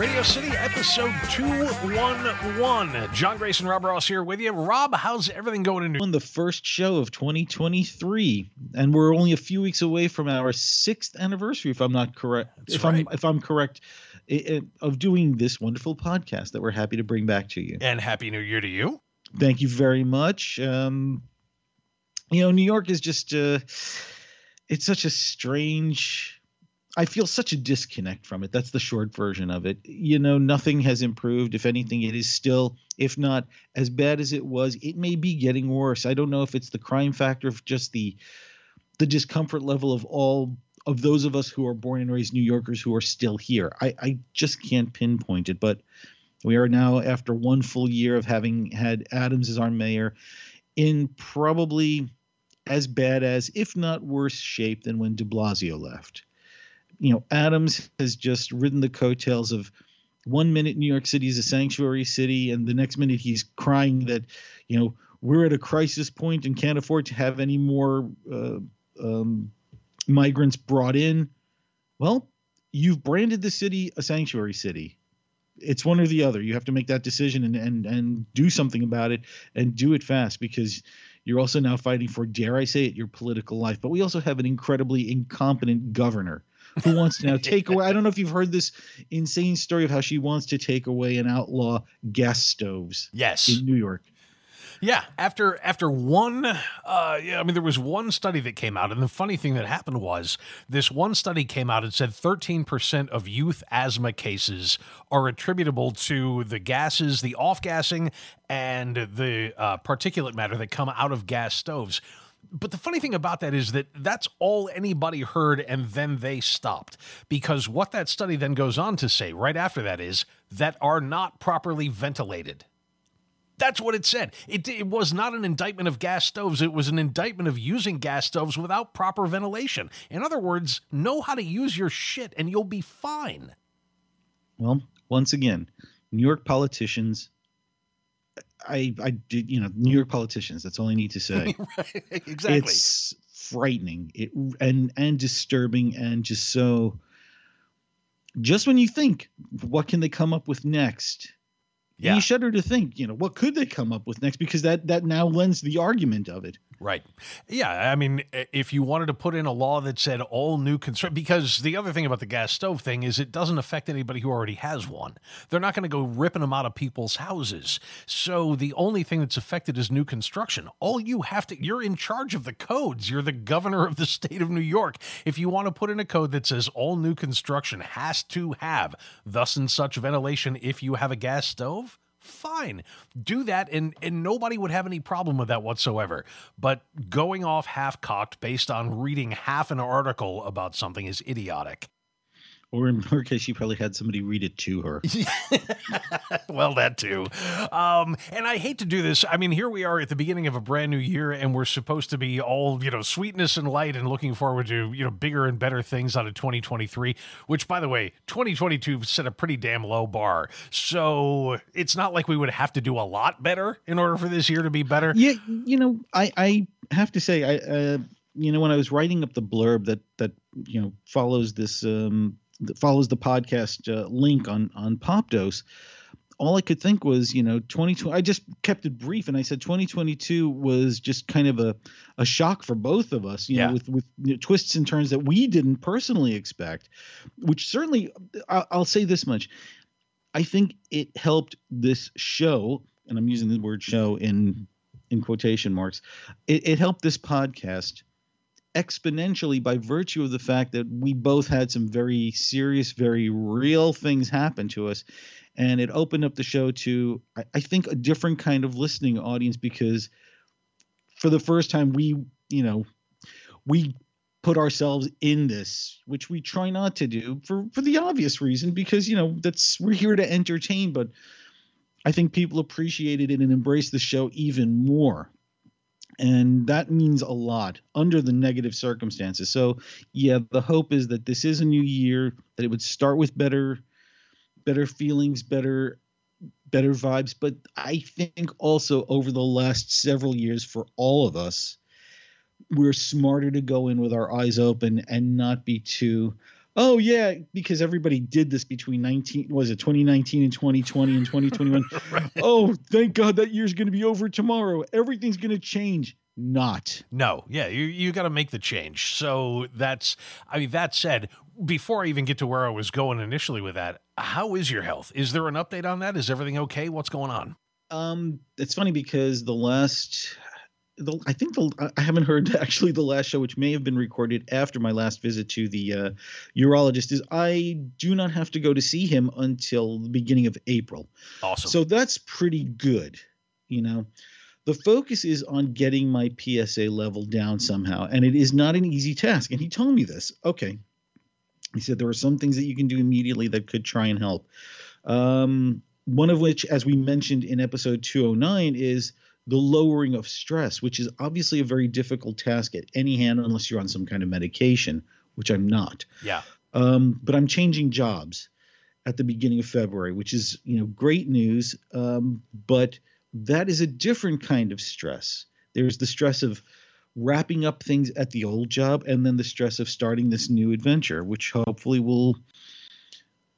Radio City, episode 211. Jon Grayson, Rob Ross here with you. Rob, how's everything going in New on the first show of 2023 and we're only a few weeks away from our 6th anniversary if I'm not correct That's if right. I'm if I'm correct i- i- of doing this wonderful podcast that we're happy to bring back to you. And Happy New Year to you. Thank you very much. Um you know New York is just uh it's such a strange I feel such a disconnect from it. That's the short version of it. You know, nothing has improved. If anything, it is still, if not as bad as it was, it may be getting worse. I don't know if it's the crime factor, if just the the discomfort level of all of those of us who are born and raised New Yorkers who are still here. I, I just can't pinpoint it, but we are now after one full year of having had Adams as our mayor in probably as bad as, if not worse shape than when de Blasio left you know, Adams has just ridden the coattails of one minute New York City is a sanctuary city, and the next minute he's crying that, you know, we're at a crisis point and can't afford to have any more uh, um, migrants brought in. Well, you've branded the city a sanctuary city. It's one or the other. You have to make that decision and and and do something about it and do it fast because you're also now fighting for, dare I say it, your political life. But we also have an incredibly incompetent governor who wants to now take away. I don't know if you've heard this insane story of how she wants to take away and outlaw gas stoves Yes. in New York. Yeah, after after one, uh, yeah, I mean, there was one study that came out, and the funny thing that happened was this one study came out and said 13% of youth asthma cases are attributable to the gases, the off gassing, and the uh, particulate matter that come out of gas stoves. But the funny thing about that is that that's all anybody heard, and then they stopped. Because what that study then goes on to say right after that is that are not properly ventilated. That's what it said. It, it was not an indictment of gas stoves. It was an indictment of using gas stoves without proper ventilation. In other words, know how to use your shit and you'll be fine. Well, once again, New York politicians. I I did you know New York politicians. That's all I need to say. right? Exactly. It's frightening. It and and disturbing and just so. Just when you think, what can they come up with next? Yeah. You shudder to think, you know, what could they come up with next? Because that that now lends the argument of it. Right. Yeah. I mean, if you wanted to put in a law that said all new construction, because the other thing about the gas stove thing is it doesn't affect anybody who already has one. They're not going to go ripping them out of people's houses. So the only thing that's affected is new construction. All you have to, you're in charge of the codes. You're the governor of the state of New York. If you want to put in a code that says all new construction has to have thus and such ventilation if you have a gas stove, fine. Do that and and nobody would have any problem with that whatsoever. But going off half cocked based on reading half an article about something is idiotic Or in her case, she probably had somebody read it to her. well that too. Um and i hate to do this. I mean here we are at the beginning of a brand new year and we're supposed to be all you know sweetness and light and looking forward to you know bigger and better things out of 2023 which by the way 2022 set a pretty damn low bar. So it's not like we would have to do a lot better in order for this year to be better. Yeah, you know, I I have to say, I uh, you know, when I was writing up the blurb that that you know follows this um that follows the podcast uh, link on on Popdose, all I could think was, you know, 2020. I just kept it brief, and I said 2022 was just kind of a a shock for both of us, you Yeah. know, with with you know, twists and turns that we didn't personally expect. Which certainly, I'll, I'll say this much. I think it helped this show, and I'm using the word show in in quotation marks. It, it helped this podcast exponentially by virtue of the fact that we both had some very serious, very real things happen to us. And it opened up the show to, I, I think, a different kind of listening audience because for the first time, we, you know, we put ourselves in this, which we try not to do for, for the obvious reason, because, you know, that's, we're here to entertain, but I think people appreciated it and embraced the show even more and that means a lot under the negative circumstances. So, yeah, the hope is that this is a new year that it would start with better better feelings, better better vibes, but I think also over the last several years for all of us we're smarter to go in with our eyes open and not be too oh yeah, because everybody did this between 19 was it 2019 and 2020 and 2021. right. Oh, thank God that year's going to be over tomorrow. Everything's going to change. Not. No, yeah, you you got to make the change. So that's I mean that said, before I even get to where I was going initially with that, how is your health? Is there an update on that? Is everything okay? What's going on? Um, it's funny because the last the, I think the I haven't heard actually the last show, which may have been recorded after my last visit to the uh, urologist. Is I do not have to go to see him until the beginning of April. Awesome. So that's pretty good. You know, the focus is on getting my PSA level down somehow, and it is not an easy task. And he told me this. Okay, he said there are some things that you can do immediately that could try and help. Um, one of which, as we mentioned in episode 209, is the lowering of stress, which is obviously a very difficult task at any hand unless you're on some kind of medication, which I'm not. Yeah. Um, but I'm changing jobs at the beginning of February, which is you know great news. Um, but that is a different kind of stress. There's the stress of wrapping up things at the old job, and then the stress of starting this new adventure, which hopefully will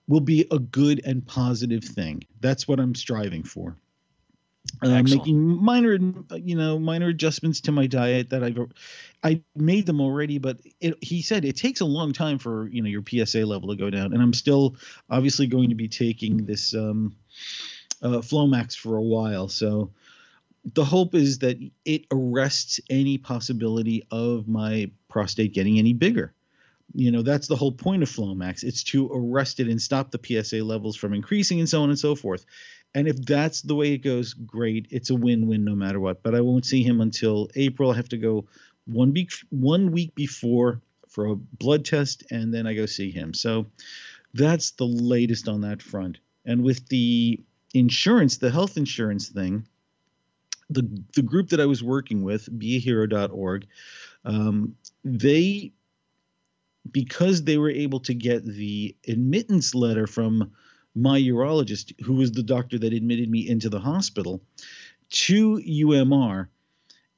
will be a good and positive thing. That's what I'm striving for uh, making minor you know minor adjustments to my diet that i've i made them already but it, he said it takes a long time for you know your psa level to go down. And i'm still obviously going to be taking this um uh, flomax for a while. So the hope is that it arrests any possibility of my prostate getting any bigger. You know that's the whole point of flomax. It's to arrest it and stop the psa levels from increasing and so on and so forth and if that's the way it goes, great. It's a win-win no matter what. But I won't see him until April. I have to go one week one week before for a blood test, and then I go see him. So that's the latest on that front. And with the insurance, the health insurance thing, the the group that I was working with, beahero.org, um, they because they were able to get the admittance letter from my urologist, who was the doctor that admitted me into the hospital, to UMR.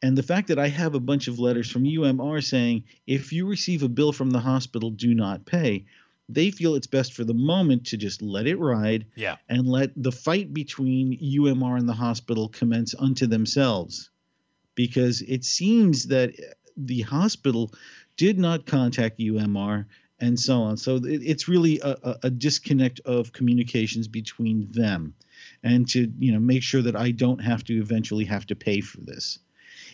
And the fact that I have a bunch of letters from UMR saying, if you receive a bill from the hospital, do not pay. They feel it's best for the moment to just let it ride yeah. and let the fight between UMR and the hospital commence unto themselves. Because it seems that the hospital did not contact UMR and so on. So it, it's really a, a, disconnect of communications between them, and to you know make sure that I don't have to eventually have to pay for this,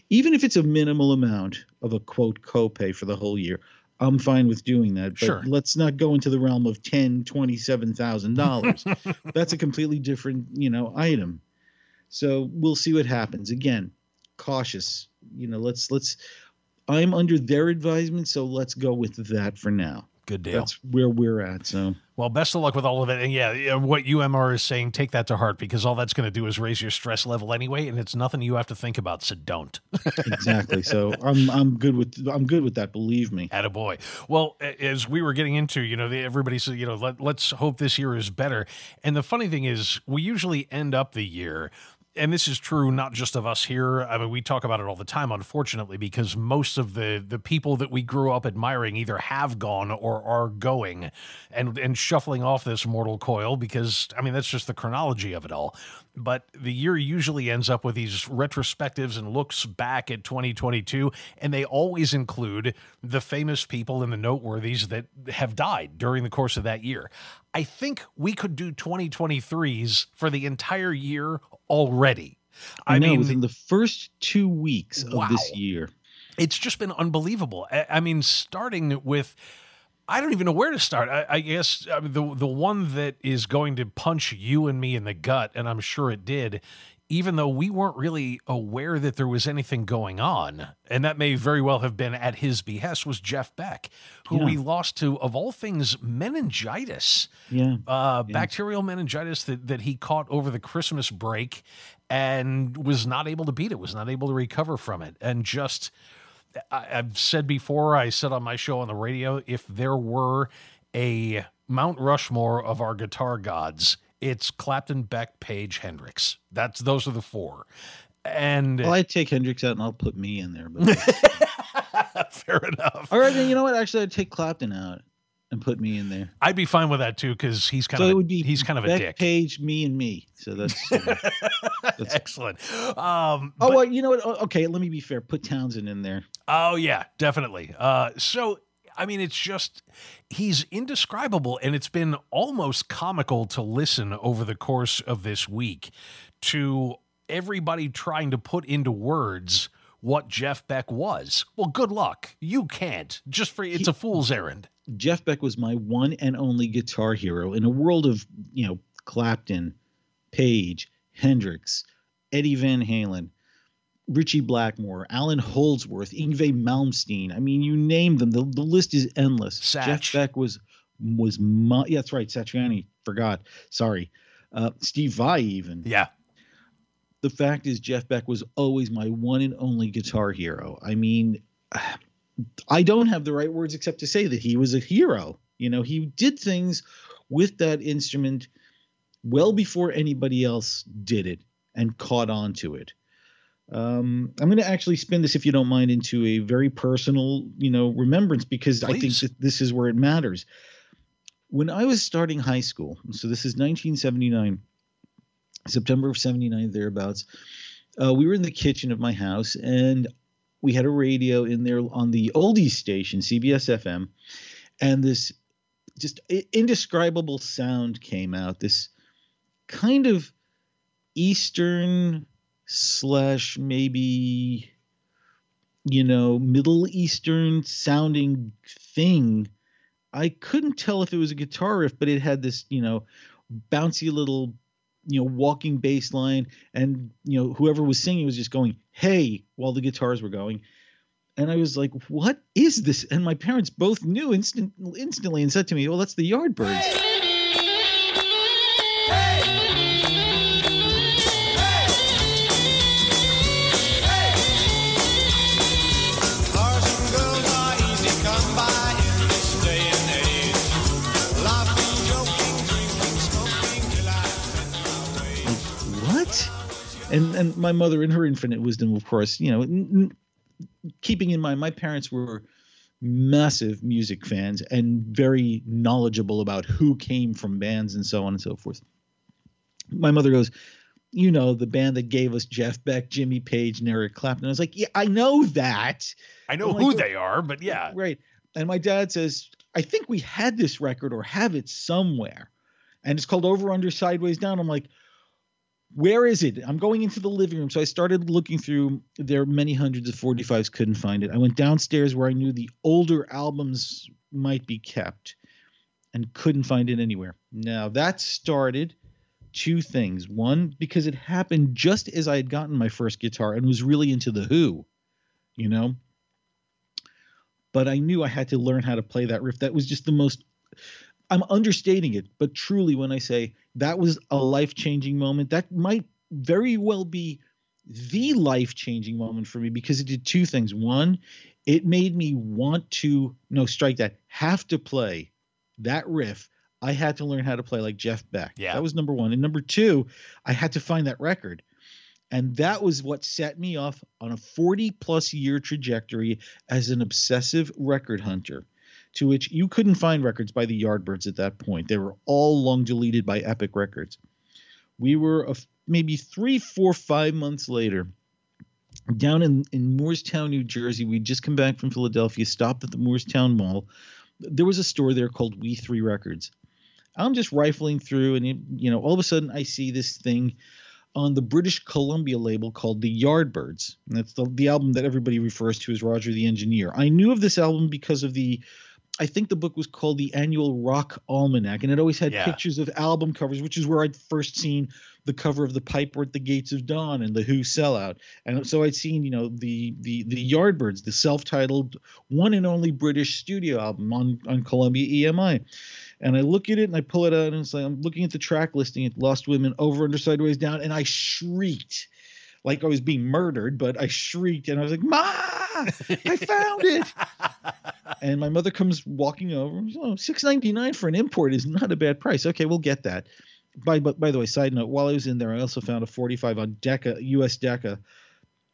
even if it's a minimal amount of a quote copay for the whole year. I'm fine with doing that, but sure. let's not go into the realm of ten, twenty-seven thousand dollars. That's a completely different, you know, item. So we'll see what happens. Again, cautious. You know, let's let's. I'm under their advisement, so let's go with that for now. Good deal. That's where we're at. So, well, best of luck with all of it. And yeah, what UMR is saying, take that to heart because all that's going to do is raise your stress level anyway, and it's nothing you have to think about. So don't. exactly. So I'm I'm good with I'm good with that. Believe me. boy. Well, as we were getting into, you know, everybody said, you know, let, let's hope this year is better. And the funny thing is, we usually end up the year and this is true not just of us here. I mean, we talk about it all the time, unfortunately, because most of the the people that we grew up admiring either have gone or are going, and and shuffling off this mortal coil. Because I mean, that's just the chronology of it all. But the year usually ends up with these retrospectives and looks back at 2022, and they always include the famous people and the noteworthies that have died during the course of that year. I think we could do 2023s for the entire year already. I, I know, mean, within the first two weeks wow. of this year. It's just been unbelievable. I mean, starting with. I don't even know where to start. I, I guess I mean, the the one that is going to punch you and me in the gut, and I'm sure it did, even though we weren't really aware that there was anything going on, and that may very well have been at his behest, was Jeff Beck, who yeah. we lost to, of all things, meningitis. Yeah. Uh, yeah. Bacterial meningitis that, that he caught over the Christmas break and was not able to beat it, was not able to recover from it. And just, I, I've said before, I said on my show on the radio, if there were a Mount Rushmore of our guitar gods, it's Clapton, Beck, Page, Hendrix. That's those are the four. And well, I take Hendrix out and I'll put me in there. But fair enough. All right, then you know what? Actually, I'd take Clapton out. And put me in there. I'd be fine with that too because he's kind So of it would be he's kind of a dick. Page, me, and me. So that's. uh, That's- Excellent. Um, oh, but- well, you know what? Okay, let me be fair. Put Townshend in there. Oh yeah, definitely. Uh, so I mean, it's just he's indescribable, and it's been almost comical to listen over the course of this week to everybody trying to put into words what Jeff Beck was. Well, good luck. You can't. Just for it's a fool's errand. Jeff Beck was my one and only guitar hero in a world of, you know, Clapton, Page, Hendrix, Eddie Van Halen, Ritchie Blackmore, Allan Holdsworth, Yngwie Malmsteen. I mean, you name them. The, the list is endless. Satch. Jeff Beck was was my yeah, that's right. Satriani, forgot. Sorry. Uh, Steve Vai even. Yeah. the fact is Jeff Beck was always my one and only guitar hero. I mean, I don't have the right words except to say that he was a hero. You know, he did things with that instrument well before anybody else did it and caught on to it. Um, I'm going to actually spin this, if you don't mind, into a very personal, you know, remembrance because I think that this is where it matters. When I was starting high school, so this is 1979, September of 79, thereabouts, uh, we were in the kitchen of my house and we had a radio in there on the oldies station, CBS FM, and this just indescribable sound came out. This kind of Eastern slash maybe you know Middle Eastern sounding thing. I couldn't tell if it was a guitar riff, but it had this you know bouncy little you know walking bass line and you know whoever was singing was just going hey while the guitars were going. And i was like what is this? And my parents both knew instant instantly and said to me well that's the yardbirds and and my mother in her infinite wisdom of course you know n- keeping in mind my parents were massive music fans and very knowledgeable about who came from bands and so on and so forth my mother goes you know the band that gave us jeff beck jimmy page and eric clapton i was like yeah i know that I know who God. they are, but yeah. Right. And my dad says, I think we had this record or have it somewhere. And it's called Over Under Sideways Down. I'm like, where is it? I'm going into the living room. So I started looking through there many hundreds of 45s, couldn't find it. I went downstairs where I knew the older albums might be kept and couldn't find it anywhere. Now that started two things. One, because it happened just as I had gotten my first guitar and was really into the Who, you know? but I knew I had to learn how to play that riff. That was just the most I'm understating it, but truly when I say that was a life-changing moment, that might very well be the life-changing moment for me because it did two things. One, it made me want to no, strike that, have to play that riff. I had to learn how to play like Jeff Beck. Yeah. That was number 1. And number 2, I had to find that record. And that was what set me off on a 40 plus year trajectory as an obsessive record hunter, to which you couldn't find records by the Yardbirds at that point. They were all long deleted by Epic Records. We were maybe three, four, five months later down in, in Moorestown, New Jersey. We'd just come back from Philadelphia, stopped at the Moorestown Mall. There was a store there called Wee Three Records. I'm just rifling through, and you know, all of a sudden I see this thing on the British Columbia label called the Yardbirds. And that's the, the album that everybody refers to as Roger the Engineer. I knew of this album because of the, I think the book was called the Annual Rock Almanac, and it always had Yeah. pictures of album covers, which is where I'd first seen the cover of the Piper at the Gates of Dawn and the Who sellout. And so I'd seen, you know, the the the Yardbirds, the self-titled one and only British studio album on on Columbia EMI. And I look at it and I pull it out and it's like I'm looking at the track listing at Lost Women over under sideways down and I shrieked like I was being murdered, but I shrieked and I was like, Ma, I found it. and my mother comes walking over. Oh, six ninety nine for an import is not a bad price. Okay, we'll get that. By but by the way, side note, while I was in there, I also found a 45 on Decca, US Decca.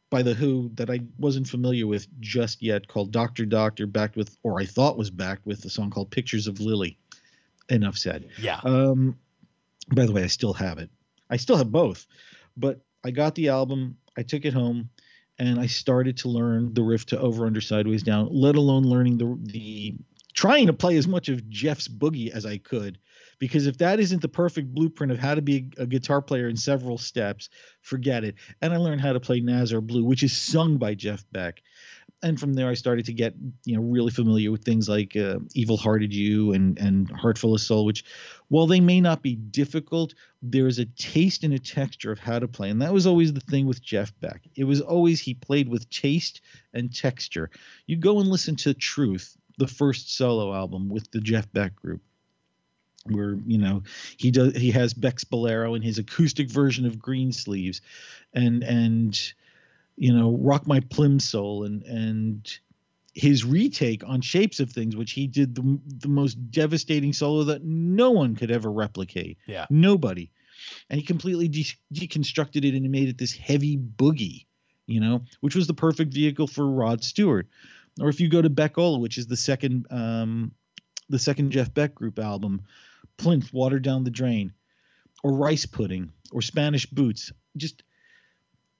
by the Who that I wasn't familiar with just yet, called Doctor Doctor, backed with, or I thought was backed with a song called Pictures of Lily. Enough said. Yeah. Um, by the way, I still have it. I still have both, but I got the album. I took it home, and I started to learn the riff to Over Under Sideways Down. Let alone learning the the trying to play as much of Jeff's boogie as I could, because if that isn't the perfect blueprint of how to be a, guitar player in several steps, forget it. And I learned how to play Nazz Are Blue, which is sung by Jeff Beck and from there I started to get you know really familiar with things like uh, Evil Hearted You and and Heart Full of Soul, which while they may not be difficult, there is a taste and a texture of how to play, and that was always the thing with Jeff Beck. It was always he played with taste and texture. You go and listen to Truth, the first solo album with the Jeff Beck group. Where you know he does he has Beck's Bolero in his acoustic version of Green Sleeves, and and you know, Rock My Plimsoul and and his retake on Shapes of Things, which he did the, the most devastating solo that no one could ever replicate. Yeah. Nobody. And he completely de- deconstructed it and made it this heavy boogie, you know, which was the perfect vehicle for Rod Stewart. Or if you go to Beckola, which is the second um, the second Jeff Beck group album, Plynth, Water Down the Drain, or Rice Pudding, or Spanish Boots, just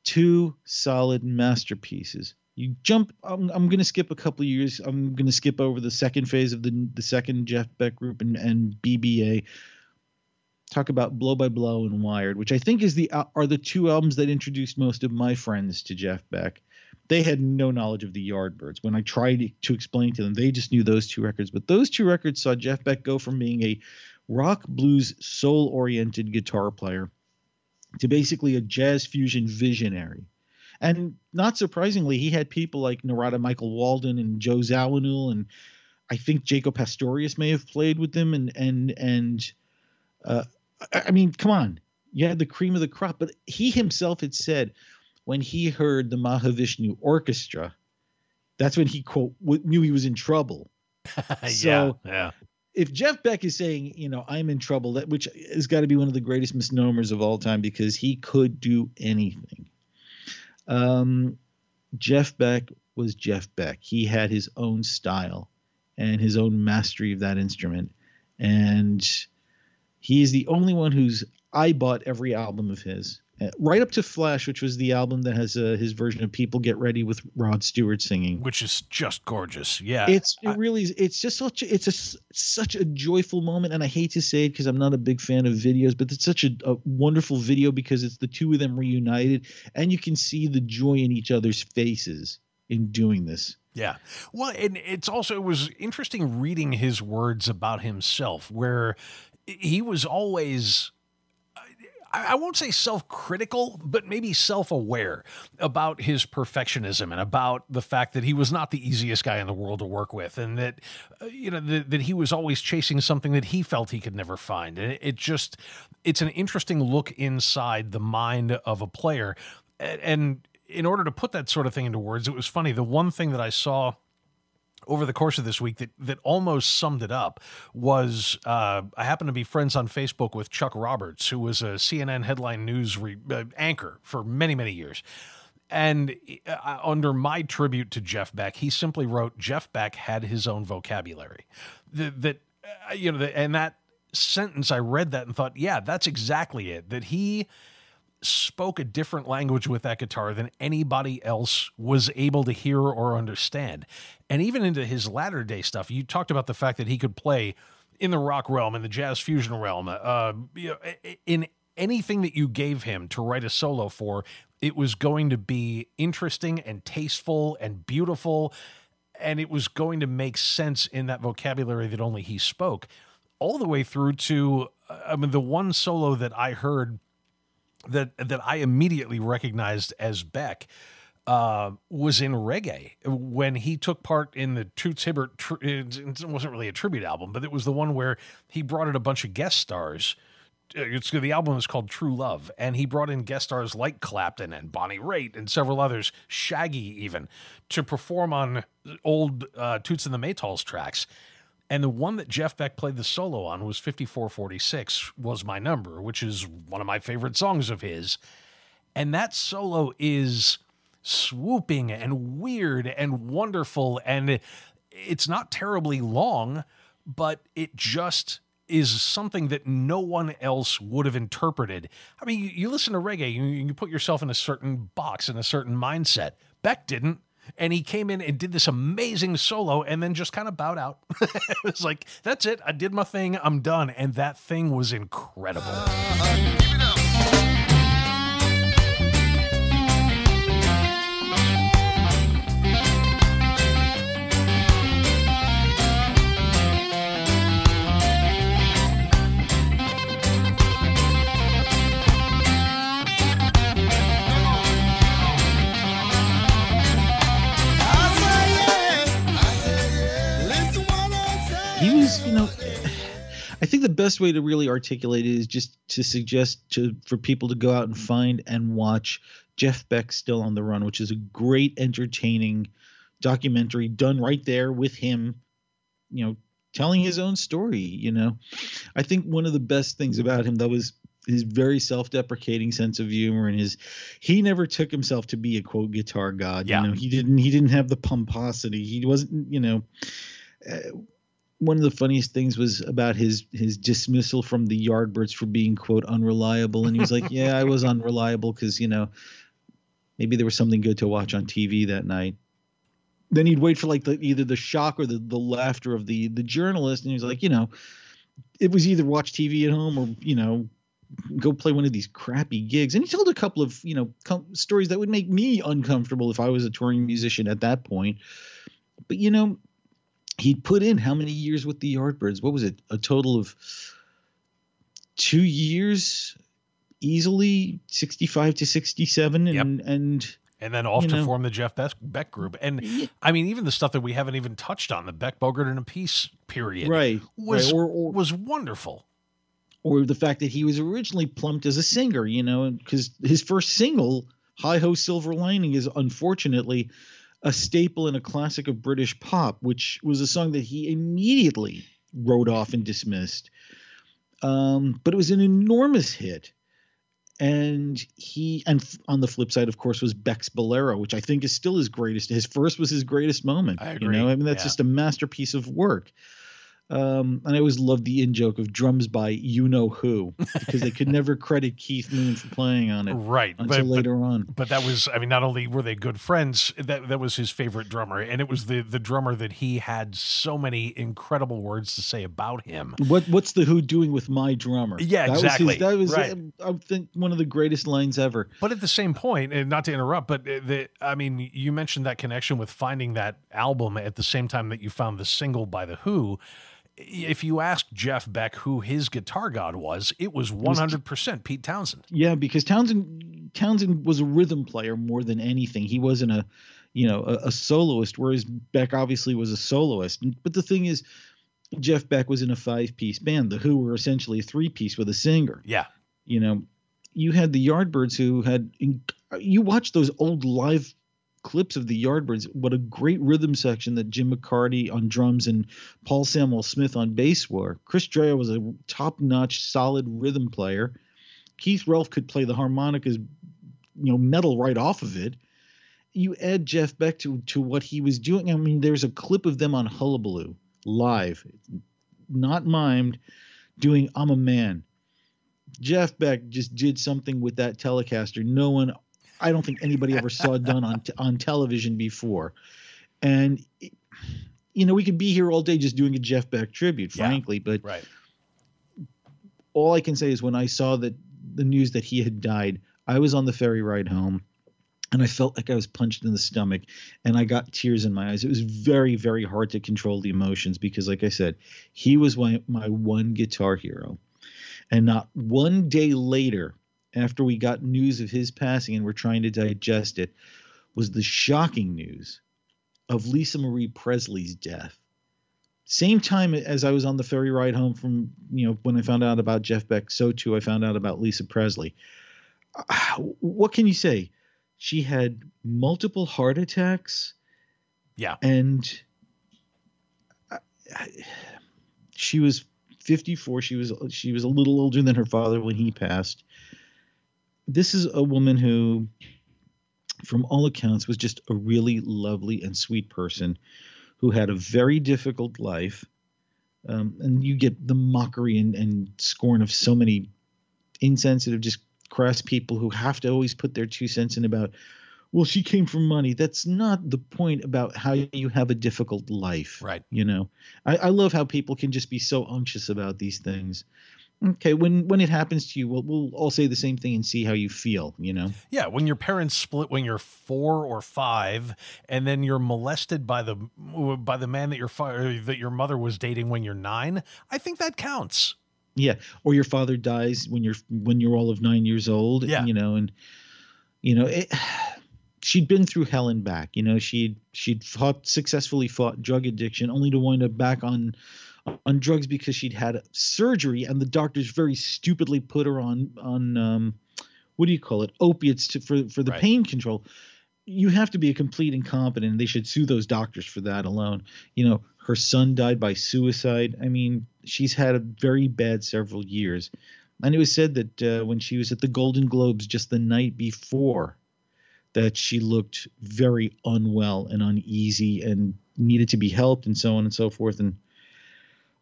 two solid masterpieces. You jump. I'm, I'm going to skip a couple years. I'm going to skip over the second phase of the the second Jeff Beck group and, and BBA. Talk about Blow by Blow and Wired, which I think is the uh, are the two albums that introduced most of my friends to Jeff Beck. They had no knowledge of the Yardbirds. When I tried to explain to them, they just knew those two records. But those two records saw Jeff Beck go from being a rock blues soul oriented guitar player to basically a jazz fusion visionary. And not surprisingly, he had people like Narada Michael Walden and Joe Zawinul, and I think Jaco Pastorius may have played with them. And and and uh, I mean, come on, you had the cream of the crop. But he himself had said when he heard the Mahavishnu Orchestra, that's when he quote knew he was in trouble. yeah. So- Yeah. if Jeff Beck is saying, you know, I'm in trouble, that which has got to be one of the greatest misnomers of all time because he could do anything. Um, Jeff Beck was Jeff Beck. He had his own style and his own mastery of that instrument, and he is the only one who's I bought every album of his. Right up to Flash, which was the album that has uh, his version of "People Get Ready" with Rod Stewart singing Which is just gorgeous. Yeah. it's it I- really it's just such a, it's a such a joyful moment and i hate to say it because i'm not a big fan of videos but it's such a, a wonderful video because it's the two of them reunited and you can see the joy in each other's faces in doing this Yeah. Well, and it's also it was interesting reading his words about himself, where he was always. I won't say self critical, but maybe self aware about his perfectionism and about the fact that he was not the easiest guy in the world to work with. And that, uh, you know, that, that he was always chasing something that he felt he could never find. And it, it just, it's an interesting look inside the mind of a player. And in order to put that sort of thing into words, it was funny. The one thing that I saw over the course of this week that that almost summed it up was uh, I happened to be friends on Facebook with Chuck Roberts, who was a CNN headline news re- uh, anchor for many many years. And uh, under my tribute to Jeff Beck, he simply wrote Jeff Beck had his own vocabulary. That, that uh, you know, the, and that sentence I read that and thought, yeah, that's exactly it. That he spoke a different language with that guitar than anybody else was able to hear or understand. And even into his latter day stuff, you talked about the fact that he could play in the rock realm, in the jazz fusion realm, uh, you know, in anything that you gave him to write a solo for, it was going to be interesting and tasteful and beautiful. And it was going to make sense in that vocabulary that only he spoke, all the way through to, I mean, the one solo that I heard that that I immediately recognized as Beck uh, was in reggae when he took part in the Toots Hibbert. Tr- it wasn't really a tribute album, but it was the one where he brought in a bunch of guest stars. It's the album is called True Love, and he brought in guest stars like Clapton and Bonnie Raitt and several others, Shaggy even, to perform on old uh, Toots and the Maytals tracks. And the one that Jeff Beck played the solo on was 5446 was my number, which is one of my favorite songs of his. And that solo is swooping and weird and wonderful. And it's not terribly long, but it just is something that no one else would have interpreted. I mean, you, you listen to reggae, you, you put yourself in a certain box, in a certain mindset. Beck didn't. And he came in and did this amazing solo and then just kind of bowed out. it was like, that's it. I did my thing. I'm done. And that thing was incredible. Best way to really articulate it is just to suggest to for people to go out and find and watch jeff beck still on the run which is a great entertaining documentary done right there with him you know telling his own story you know. I think one of the best things about him though is his very self-deprecating sense of humor and his he never took himself to be a quote guitar god Yeah. you know. He didn't he didn't have the pomposity. He wasn't you know uh, one of the funniest things was about his his dismissal from the Yardbirds for being quote unreliable, and he was like, "Yeah, I was unreliable because you know maybe there was something good to watch on TV that night." Then he'd wait for like the, either the shock or the the laughter of the the journalist, and he was like, "You know, it was either watch TV at home or you know." go play one of these crappy gigs and he told a couple of you know com- stories that would make me uncomfortable if i was a touring musician at that point but you know he put in how many years with the Yardbirds? What was it? A total of two years, easily sixty-five to sixty-seven, and Yep. and and then off You to know. form the Jeff Beck, Beck group. And Yeah. I mean, even the stuff that we haven't even touched on, the Beck Bogert and Appice period, right, was right. Or, or was wonderful. or the fact that he was originally plumped as a singer, you know, because his first single, "Hi Ho Silver Lining," is unfortunately a staple and a classic of British pop, which was a song that he immediately wrote off and dismissed. Um, but it was an enormous hit. And he, and f- on the flip side, of course, was Beck's Bolero, which I think is still his greatest. His first was his greatest moment. I You agree. know, I mean, that's Yeah. just a masterpiece of work. Um, and I always loved the in joke of drums by you know who because they could never credit Keith Moon for playing on it Right. until But, but, later on. but that was, I mean, not only were they good friends, that that was his favorite drummer. And it was the, the drummer that he had so many incredible words to say about him. What what's the Who doing with my drummer? Yeah, That was exactly. his- that was, Right. um, I think, one of the greatest lines ever. But at the same point, and not to interrupt, but the, I mean, you mentioned that connection with finding that album at the same time that you found the single by The Who. If you asked Jeff Beck who his guitar god was, it was 100% Pete Townshend. Yeah, because Townshend Townshend was a rhythm player more than anything. He wasn't a, you know, a, a soloist, whereas Beck obviously was a soloist. But the thing is, Jeff Beck was in a five-piece band. The Who were essentially a three-piece with a singer. Yeah. you know, you had the Yardbirds who had you watch those old live clips of the Yardbirds. What a great rhythm section that Jim McCarty on drums and Paul Samwell-Smith on bass were. Chris Dreja was a top-notch, solid rhythm player. Keith Relf could play the harmonicas, you know, metal right off of it. You add Jeff Beck to to what he was doing. I mean, there's a clip of them on Hullabaloo live, not mimed, doing "I'm a Man." Jeff Beck just did something with that Telecaster. No one, I don't think anybody ever saw done on t- on television before. And you know, we could be here all day just doing a Jeff Beck tribute, Yeah. frankly. But Right. all I can say is when I saw that the news that he had died, I was on the ferry ride home and I felt like I was punched in the stomach and I got tears in my eyes. It was very, very hard to control the emotions because, like I said, he was my, my one guitar hero. And not one day later, after we got news of his passing and we're trying to digest it, was the shocking news of Lisa Marie Presley's death. Same time as I was on the ferry ride home from, you know, when I found out about Jeff Beck, so too I found out about Lisa Presley. Ah, What can you say? She had multiple heart attacks Yeah. and I- I- she was 54 she was she was a little older than her father when he passed this is a woman who from all accounts, was just a really lovely and sweet person who had a very difficult life. Um, and you get the mockery and, and scorn of so many insensitive, just crass people who have to always put their two cents in about, well, she came from money. That's not the point about how you have a difficult life. Right. You know, I, I love how people can just be so unctuous about these things. Okay, when when it happens to you, we'll we'll all say the same thing and see how you feel. You know. Yeah, when your parents split when you're four or five, and then you're molested by the by the man that your fa- that your mother was dating when you're nine, I think that counts. Yeah, or your father dies when you're when you're all of nine years old. Yeah. you know, and you know it. She'd been through hell and back. You know, she'd she'd fought successfully fought drug addiction, only to wind up back on on drugs because she'd had surgery, and the doctors very stupidly put her on on um, what do you call it opiates to, for for the Right. pain control. You have to be a complete incompetent. and They should sue those doctors for that alone. You know, her son died by suicide. I mean, she's had a very bad several years. And it was said that uh, when she was at the Golden Globes just the night before, that she looked very unwell and uneasy and needed to be helped and so on and so forth. And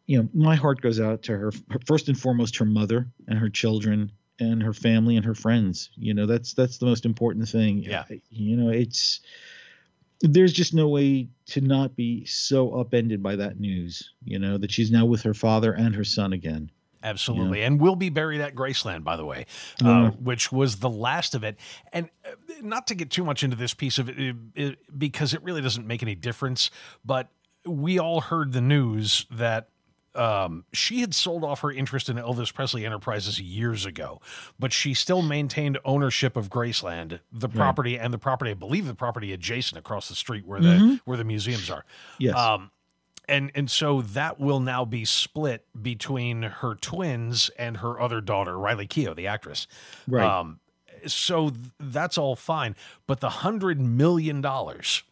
you know, my heart goes out to her, her first and foremost, her mother and her children and her family and her friends. You know, that's that's the most important thing. Yeah. You know, it's there's just no way to not be so upended by that news. You know that she's now with her father and her son again. Absolutely. And will be buried at Graceland, by the way, uh, Yeah. which was the last of it. And uh, not to get too much into this piece of it, it, it because it really doesn't make any difference, but we all heard the news that um, she had sold off her interest in Elvis Presley Enterprises years ago, but she still maintained ownership of Graceland, the property, and the property, I believe, the property adjacent across the street where the where the museums are. Yes. Um, and and so that will now be split between her twins and her other daughter, Riley Keough, the actress. Right. Um, so th- that's all fine, but the hundred million dollars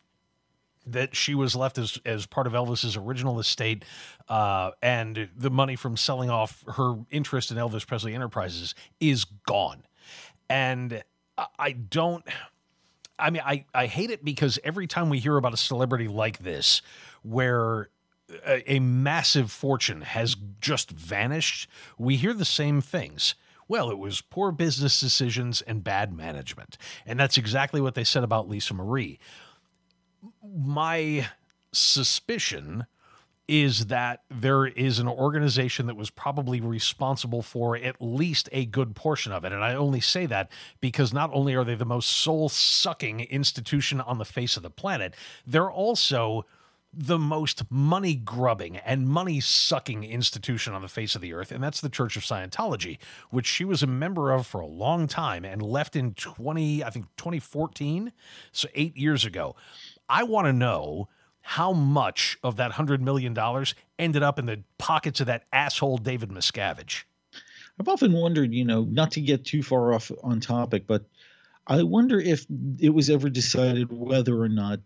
that she was left as as part of Elvis's original estate, uh, and the money from selling off her interest in Elvis Presley Enterprises is gone, and I- don't. I mean, I, I hate it because every time we hear about a celebrity like this, where a, a massive fortune has just vanished, we hear the same things. Well, it was poor business decisions and bad management. And that's exactly what they said about Lisa Marie. My suspicion is that there is an organization that was probably responsible for at least a good portion of it. And I only say that because not only are they the most soul sucking institution on the face of the planet, they're also the most money grubbing and money sucking institution on the face of the earth, and that's the Church of Scientology, which she was a member of for a long time and left in 20, I think 2014, so eight years ago. I want to know how much of that $100 million ended up in the pockets of that asshole David Miscavige. I've often wondered, you know, not to get too far off on topic, but I wonder if it was ever decided whether or not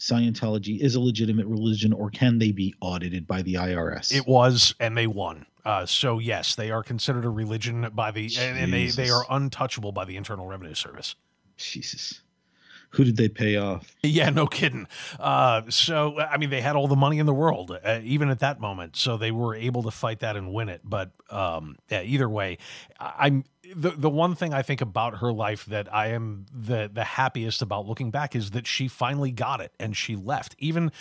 Scientology is a legitimate religion or can they be audited by the IRS? It was, and they won. Uh, so yes, they are considered a religion by the, and, and they, they are untouchable by the Internal Revenue Service. Jesus. Who did they pay off? Yeah, no kidding. Uh, so, I mean, they had all the money in the world, uh, even at that moment. So they were able to fight that and win it. But um, yeah, either way, I'm the the one thing I think about her life that I am the the happiest about looking back is that she finally got it and she left, even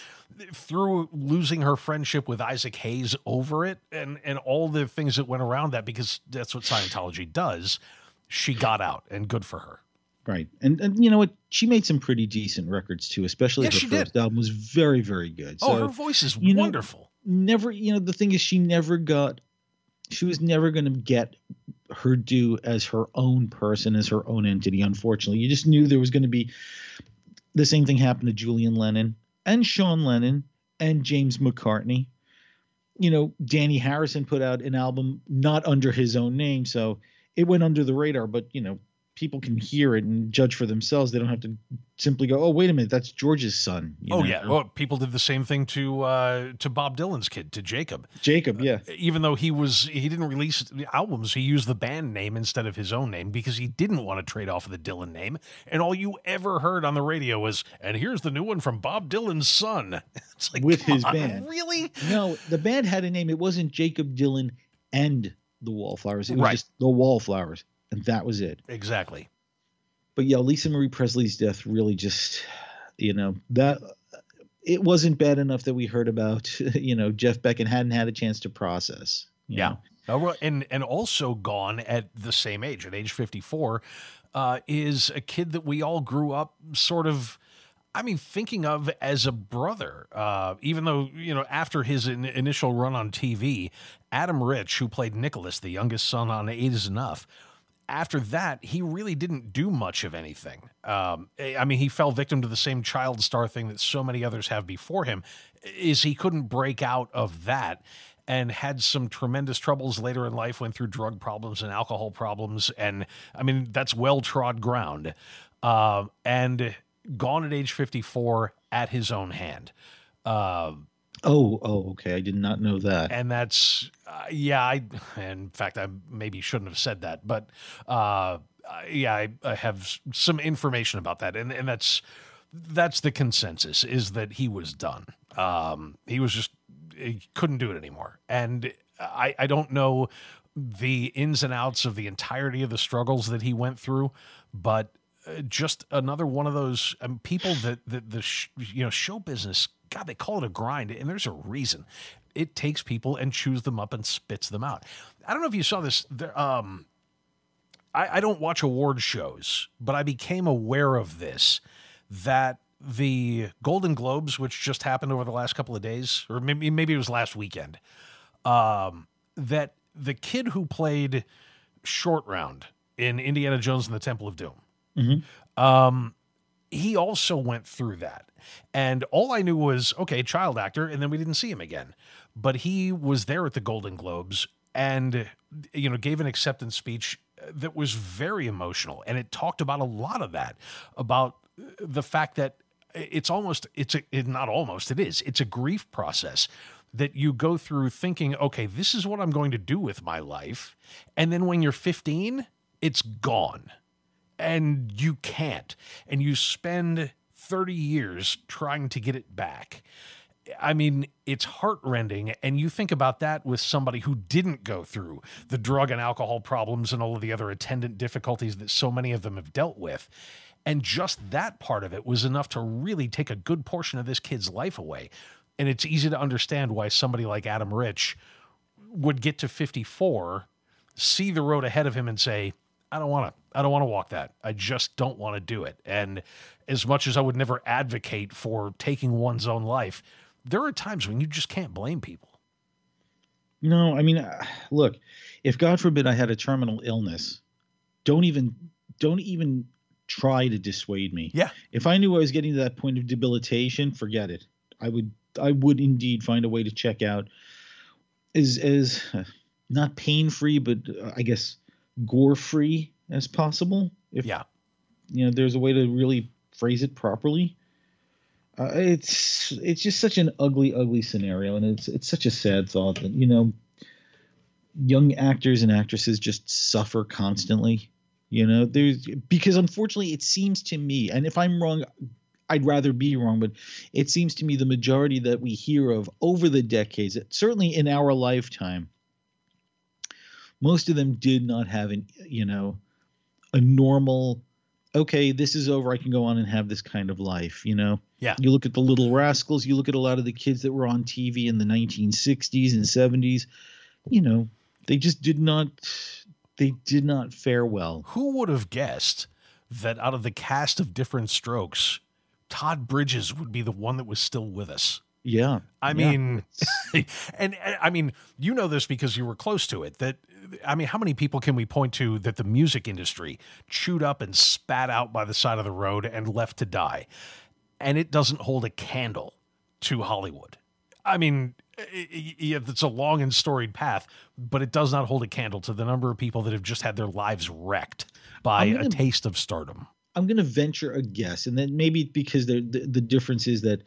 through losing her friendship with Isaac Hayes over it and and all the things that went around that because that's what Scientology does. She got out, and good for her. Right. And and you know what? She made some pretty decent records too, especially Yes, her she did. first album was very, very good. oh, her voice is you know- wonderful. never you know the thing is she never got she was never going to get her due as her own person as her own entity unfortunately you just knew there was going to be the same thing happened to julian lennon and sean lennon and james mccartney you know dhani harrison put out an album not under his own name so it went under the radar but you know people can hear it and judge for themselves. They don't have to simply go, "Oh, wait a minute, that's George's son." you oh know? yeah. Well, people did the same thing to uh, to Bob Dylan's kid, to Jakob. Jakob. Yeah, Even though he was he didn't release the albums, he used the band name instead of his own name because he didn't want to trade off of the Dylan name. And all you ever heard on the radio was, "And here's the new one from Bob Dylan's son." It's like With his on, band. really? no, the band had a name. It wasn't Jakob Dylan and the Wallflowers. It was Right. just the Wallflowers, and that was it. Exactly. but yeah, Lisa Marie Presley's death really just, you know, that it wasn't bad enough that we heard about, you know, Jeff Beck and hadn't had a chance to process. Yeah. know. Well, and and also gone at the same age, at age fifty four, uh, is a kid that we all grew up sort of. I mean, thinking of as a brother, uh, even though, you know, after his in- initial run on TV, Adam Rich, who played Nicholas, the youngest son on Eight is Enough, after that, he really didn't do much of anything. Um, I mean, he fell victim to the same child star thing that so many others have before him, is he couldn't break out of that and had some tremendous troubles later in life, went through drug problems and alcohol problems. And I mean, that's well trod ground. Uh, and gone at age 54 at his own hand. Uh, Oh, oh, okay. I did not know that. and that's uh, yeah i in fact i maybe shouldn't have said that but uh yeah I, I have some information about that and and that's that's the consensus is that he was done um he was just he couldn't do it anymore and i i don't know the ins and outs of the entirety of the struggles that he went through but uh, just another one of those um, people that that the sh- you know show business god they call it a grind and there's a reason it takes people and chews them up and spits them out i don't know if you saw this there, um I, I don't watch award shows but i became aware of this that the golden globes which just happened over the last couple of days or maybe maybe it was last weekend um that the kid who played short round in indiana jones and the temple of doom Mhm. um, he also went through that. And all I knew was, okay, child actor, and then we didn't see him again. But he was there at the Golden Globes and, you know, gave an acceptance speech uh, that was very emotional. And it talked about a lot of that, about uh, the fact that it's almost, it's a, it, not almost, it is, it's a grief process that you go through thinking, okay, this is what I'm going to do with my life. And then when you're 15, it's gone and you can't and you spend 30 years trying to get it back. I mean it's heartrending and you think about that with somebody who didn't go through the drug and alcohol problems and all of the other attendant difficulties that so many of them have dealt with and just that part of it was enough to really take a good portion of this kid's life away. And it's easy to understand why somebody like adam rich would get to 54 see the road ahead of him and say i don't want to i don't want to walk that i just don't want to do it and as much as i would never advocate for taking one's own life there are times when you just can't blame people No, I mean, uh, look, if God forbid I had a terminal illness, don't even don't even try to dissuade me. Yeah. If I knew I was getting to that point of debilitation, forget it. I would I would indeed find a way to check out as as uh, not pain free, but uh, I guess gore free as possible. If yeah you know there's a way to really phrase it properly. Uh, it's it's just such an ugly, ugly scenario, and it's it's such a sad thought that you know young actors and actresses just suffer constantly. You know, there's because unfortunately, it seems to me, and if I'm wrong, I'd rather be wrong, but it seems to me the majority that we hear of over the decades, certainly in our lifetime, most of them did not have an you know a normal okay this is over i can go on and have this kind of life you know? Yeah. you look at the little rascals you look at a lot of the kids that were on tv in the 1960s and 70s you know they just did not they did not fare well. Who would have guessed that out of the cast of different strokes todd bridges would be the one that was still with us yeah I Yeah. mean, and, and I mean, you know this because you were close to it. That I mean, how many people can we point to that the music industry chewed up and spat out by the side of the road and left to die, and it doesn't hold a candle to Hollywood. I mean, it's a long and storied path, but it does not hold a candle to the number of people that have just had their lives wrecked by I'm a taste of stardom. I'm going to venture a guess, and then maybe because the the difference is that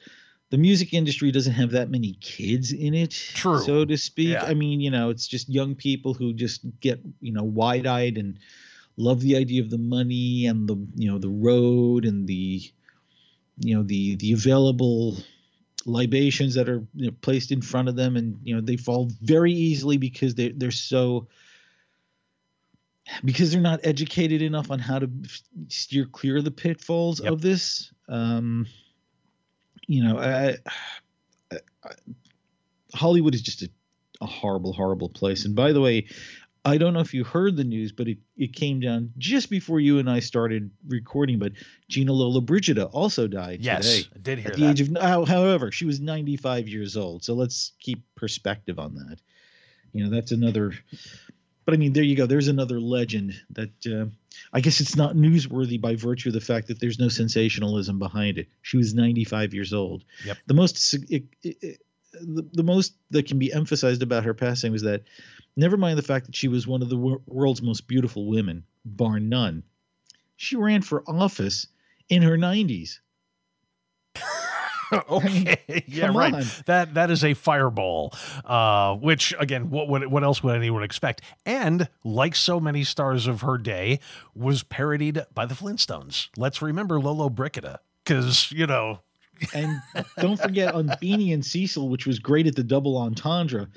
the music industry doesn't have that many kids in it, True. so to speak. Yeah. I mean, you know, it's just young people who just get you know wide eyed and love the idea of the money and the you know the road and the you know the the available libations that are you know, placed in front of them, and you know they fall very easily because they they're so because they're not educated enough on how to steer clear of the pitfalls Yep. of this. Um, you know, I, I, I, Hollywood is just a, a horrible, horrible place. And by the way, I don't know if you heard the news, but it, it came down just before you and I started recording. But Gina Lollobrigida also died Yes, today I did hear at the that. age of however she was 95 years old so let's keep perspective on that you know that's another but i mean there you go. There's another legend that uh, i guess it's not newsworthy by virtue of the fact that there's no sensationalism behind it. She was 95 years old. Yep. the most it, it, it, the, the most that can be emphasized about her passing was that never mind the fact that she was one of the wor- world's most beautiful women bar none she ran for office in her 90s okay, yeah, come right. on. That that is a fireball. Uh, which again, what would what else would anyone expect? And like so many stars of her day, was parodied by the Flintstones. Let's remember Lollobrigida, because you know, And don't forget on Beany and Cecil, which was great at the double entendre.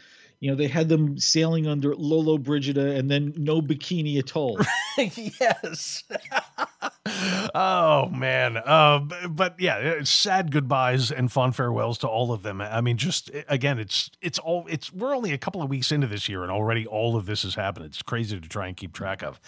You know, they had them sailing under Lollobrigida and then no bikini at all. yes. Oh man. Uh, but yeah, sad goodbyes and fond farewells to all of them. I mean, just again, it's it's all it's we're only a couple of weeks into this year, and already all of this has happened. It's crazy to try and keep track of.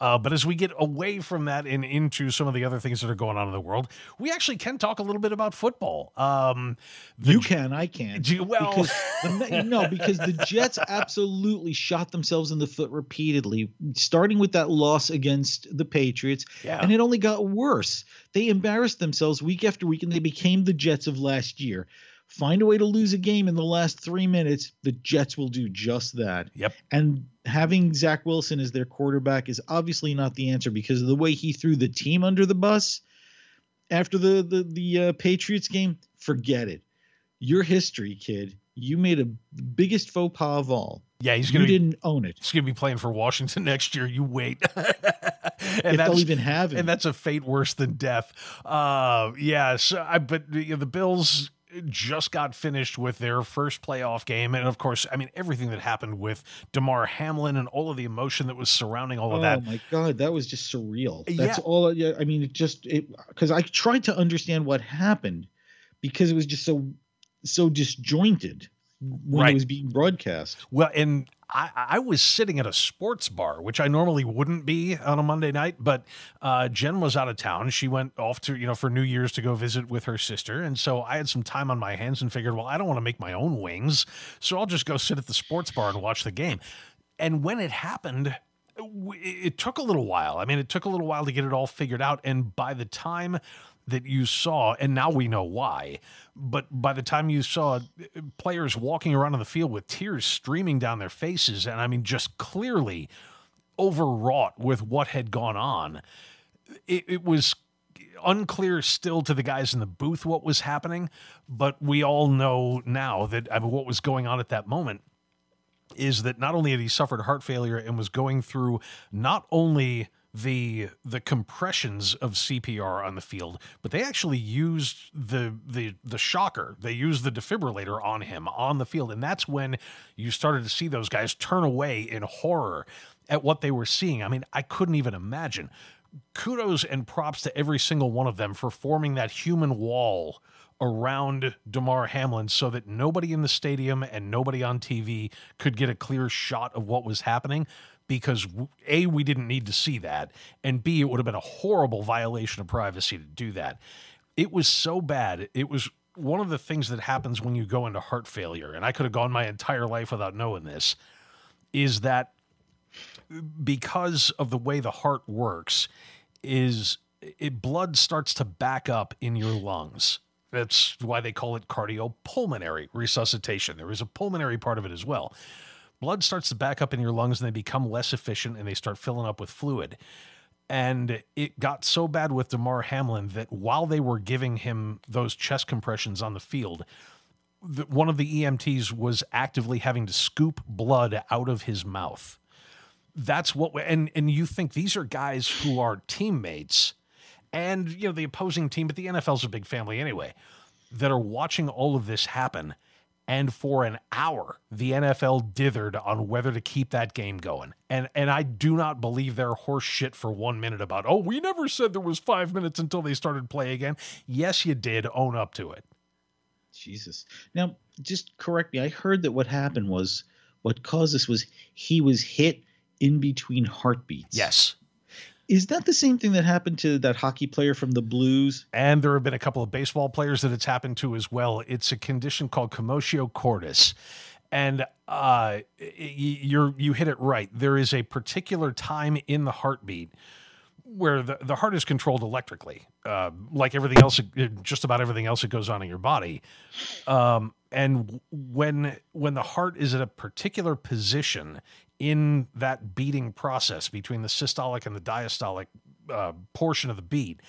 Uh, but as we get away from that and into some of the other things that are going on in the world, we actually can talk a little bit about football. Um, you can, I can. Do you- well- because the, no, because the Jets absolutely shot themselves in the foot repeatedly, starting with that loss against the Patriots, Yeah. and it only got worse. They embarrassed themselves week after week, and they became the Jets of last year. Find a way to lose a game in the last three minutes, the Jets will do just that. Yep. And having Zach Wilson as their quarterback is obviously not the answer because of the way he threw the team under the bus after the the the uh, Patriots game. Forget it. Your history, kid. You made a the biggest faux pas of all. Yeah, he's gonna be, didn't own it. he's gonna be playing for Washington next year. You wait. if and they'll even have him. and that's a fate worse than death. Uh, yeah. So I, but you know, the Bills just got finished with their first playoff game, and of course, I mean everything that happened with Damar Hamlin and all of the emotion that was surrounding all oh of that. Oh my god, that was just surreal. That's Yeah. all. Yeah, I mean, it just it because I tried to understand what happened because it was just so so disjointed when Right. it was being broadcast. Well, and I, I was sitting at a sports bar, which I normally wouldn't be on a Monday night, but uh, Jen was out of town. She went off to, you know, for New Year's to go visit with her sister. And so I had some time on my hands and figured, well, I don't want to make my own wings. So I'll just go sit at the sports bar and watch the game. And when it happened, it took a little while. I mean, it took a little while to get it all figured out. And by the time that you saw, and now we know why, but by the time you saw players walking around on the field with tears streaming down their faces, and I mean, just clearly overwrought with what had gone on, it, it was unclear still to the guys in the booth what was happening, but we all know now that I mean, what was going on at that moment is that not only had he suffered heart failure and was going through not only the the compressions of CPR on the field, but they actually used the the the shocker. They used the defibrillator on him on the field, and that's when you started to see those guys turn away in horror at what they were seeing. I mean, I couldn't even imagine. Kudos and props to every single one of them for forming that human wall around Damar Hamlin so that nobody in the stadium and nobody on TV could get a clear shot of what was happening because A, we didn't need to see that, and B, it would have been a horrible violation of privacy to do that. It was so bad. It was one of the things that happens when you go into heart failure, and I could have gone my entire life without knowing this, is that because of the way the heart works, is it blood starts to back up in your lungs That's why they call it cardiopulmonary resuscitation. There is a pulmonary part of it as well. Blood starts to back up in your lungs and they become less efficient and they start filling up with fluid. And it got so bad with Damar Hamlin that while they were giving him those chest compressions on the field, one of the EMTs was actively having to scoop blood out of his mouth. That's what, and and you think these are guys who are teammates, and you know the opposing team, but the NFL's a big family anyway, that are watching all of this happen. And for an hour, the NFL dithered on whether to keep that game going. And and I do not believe their horse shit for one minute about, oh, we never said there was five minutes until they started play again. Yes, you did. Own up to it. Jesus. Now, just correct me. I heard that what happened was what caused this was he was hit in between heartbeats. Yes. Is that the same thing that happened to that hockey player from the Blues? And there have been a couple of baseball players that it's happened to as well. It's a condition called commotio cordis. And uh, you're you hit it right. There is a particular time in the heartbeat where the, the heart is controlled electrically, uh, like everything else, just about everything else that goes on in your body. Um, and when when the heart is at a particular position in that beating process between the systolic and the diastolic uh, portion of the beat,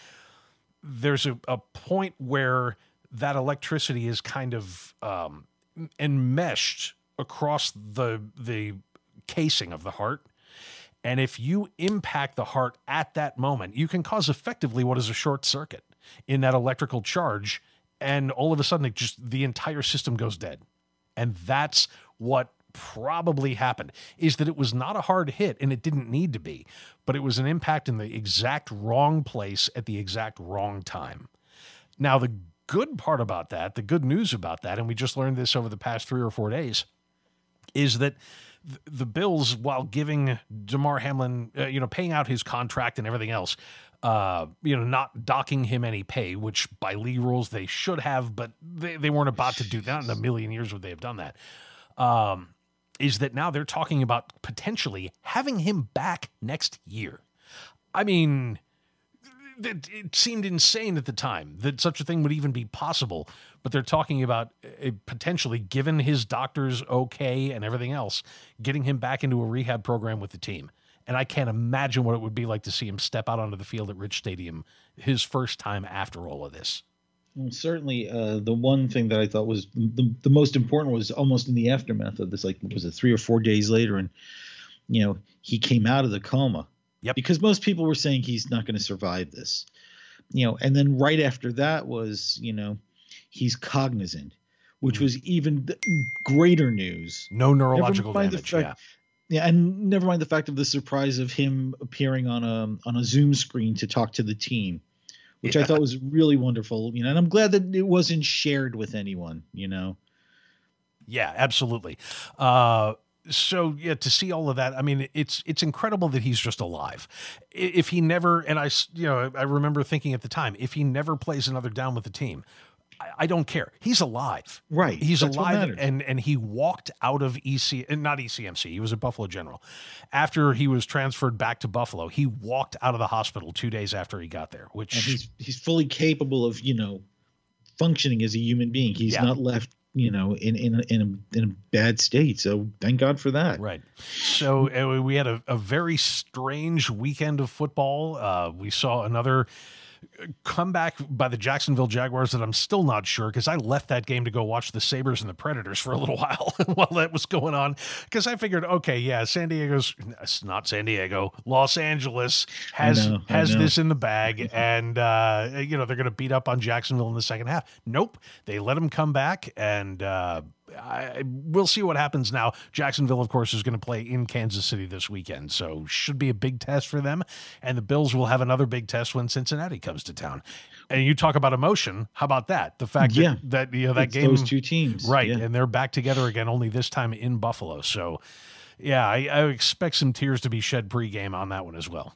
there's a, a point where that electricity is kind of um, enmeshed across the the casing of the heart. And if you impact the heart at that moment, you can cause effectively what is a short circuit in that electrical charge. And all of a sudden, it just the entire system goes dead. And that's what probably happened is that it was not a hard hit and it didn't need to be, but it was an impact in the exact wrong place at the exact wrong time. Now, the good part about that, the good news about that, and we just learned this over the past three or four days, is that the Bills, while giving Damar Hamlin, uh, you know, paying out his contract and everything else, uh, you know, not docking him any pay, which by league rules they should have, but they, they weren't about to do that. In a million years would they have done that. Um, is that now they're talking about potentially having him back next year? I mean, it, seemed insane at the time that such a thing would even be possible. But they're talking about uh, potentially, given his doctor's okay and everything else, getting him back into a rehab program with the team. And I can't imagine what it would be like to see him step out onto the field at Rich Stadium his first time after all of this. Well, certainly, uh, the one thing that I thought was the, the most important was almost in the aftermath of this. Like, was it three or four days later, and you know he came out of the coma. Yep. Because most people were saying he's not going to survive this, you know. And then right after that was, you know, he's cognizant, which Mm. was even greater news. No neurological damage. fact- Yeah, and never mind the fact of the surprise of him appearing on a on a Zoom screen to talk to the team, which I thought was really wonderful. You know, and I'm glad that it wasn't shared with anyone. You know, Yeah, absolutely. Uh, so yeah, to see all of that, I mean, it's it's incredible that he's just alive. If he never, and I, you know, I remember thinking at the time, if he never plays another down with the team, I, don't care. He's alive. right? He's That's alive, and and he walked out of EC, and not ECMC. He was at Buffalo General. After he was transferred back to Buffalo, he walked out of the hospital two days after he got there. Which and he's he's fully capable of you know functioning as a human being. He's Yeah. not left you know in in in a, in a bad state. So thank God for that. Right. So uh, we had a, a very strange weekend of football. Uh, we saw another comeback by the Jacksonville Jaguars that I'm still not sure because I left that game to go watch the Sabres and the Predators for a little while while that was going on because I figured, okay, yeah, San Diego's it's not San Diego, Los Angeles has know, I has know. this in the bag, and uh, you know they're going to beat up on Jacksonville in the second half. Nope, they let them come back and. Uh, I, we'll see what happens now. Jacksonville, of course, is going to play in Kansas City this weekend, so should be a big test for them. And the Bills will have another big test when Cincinnati comes to town. And you talk about emotion. How about that? The fact Yeah. that, that you know that game, those two teams, right? Yeah. And they're back together again, only this time in Buffalo. So, yeah, I, I expect some tears to be shed pregame on that one as well.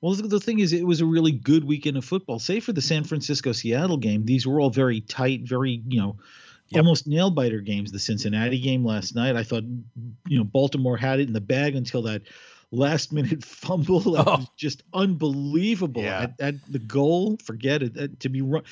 Well, the the thing is, it was a really good weekend of football. Say for the San Francisco Seattle game, these were all very tight, very you know, Yep. almost nail biter games. The Cincinnati game last night, I thought, you know, Baltimore had it in the bag until that last minute fumble that Oh. was just unbelievable Yeah. at, at the goal. Forget it. That- to be run,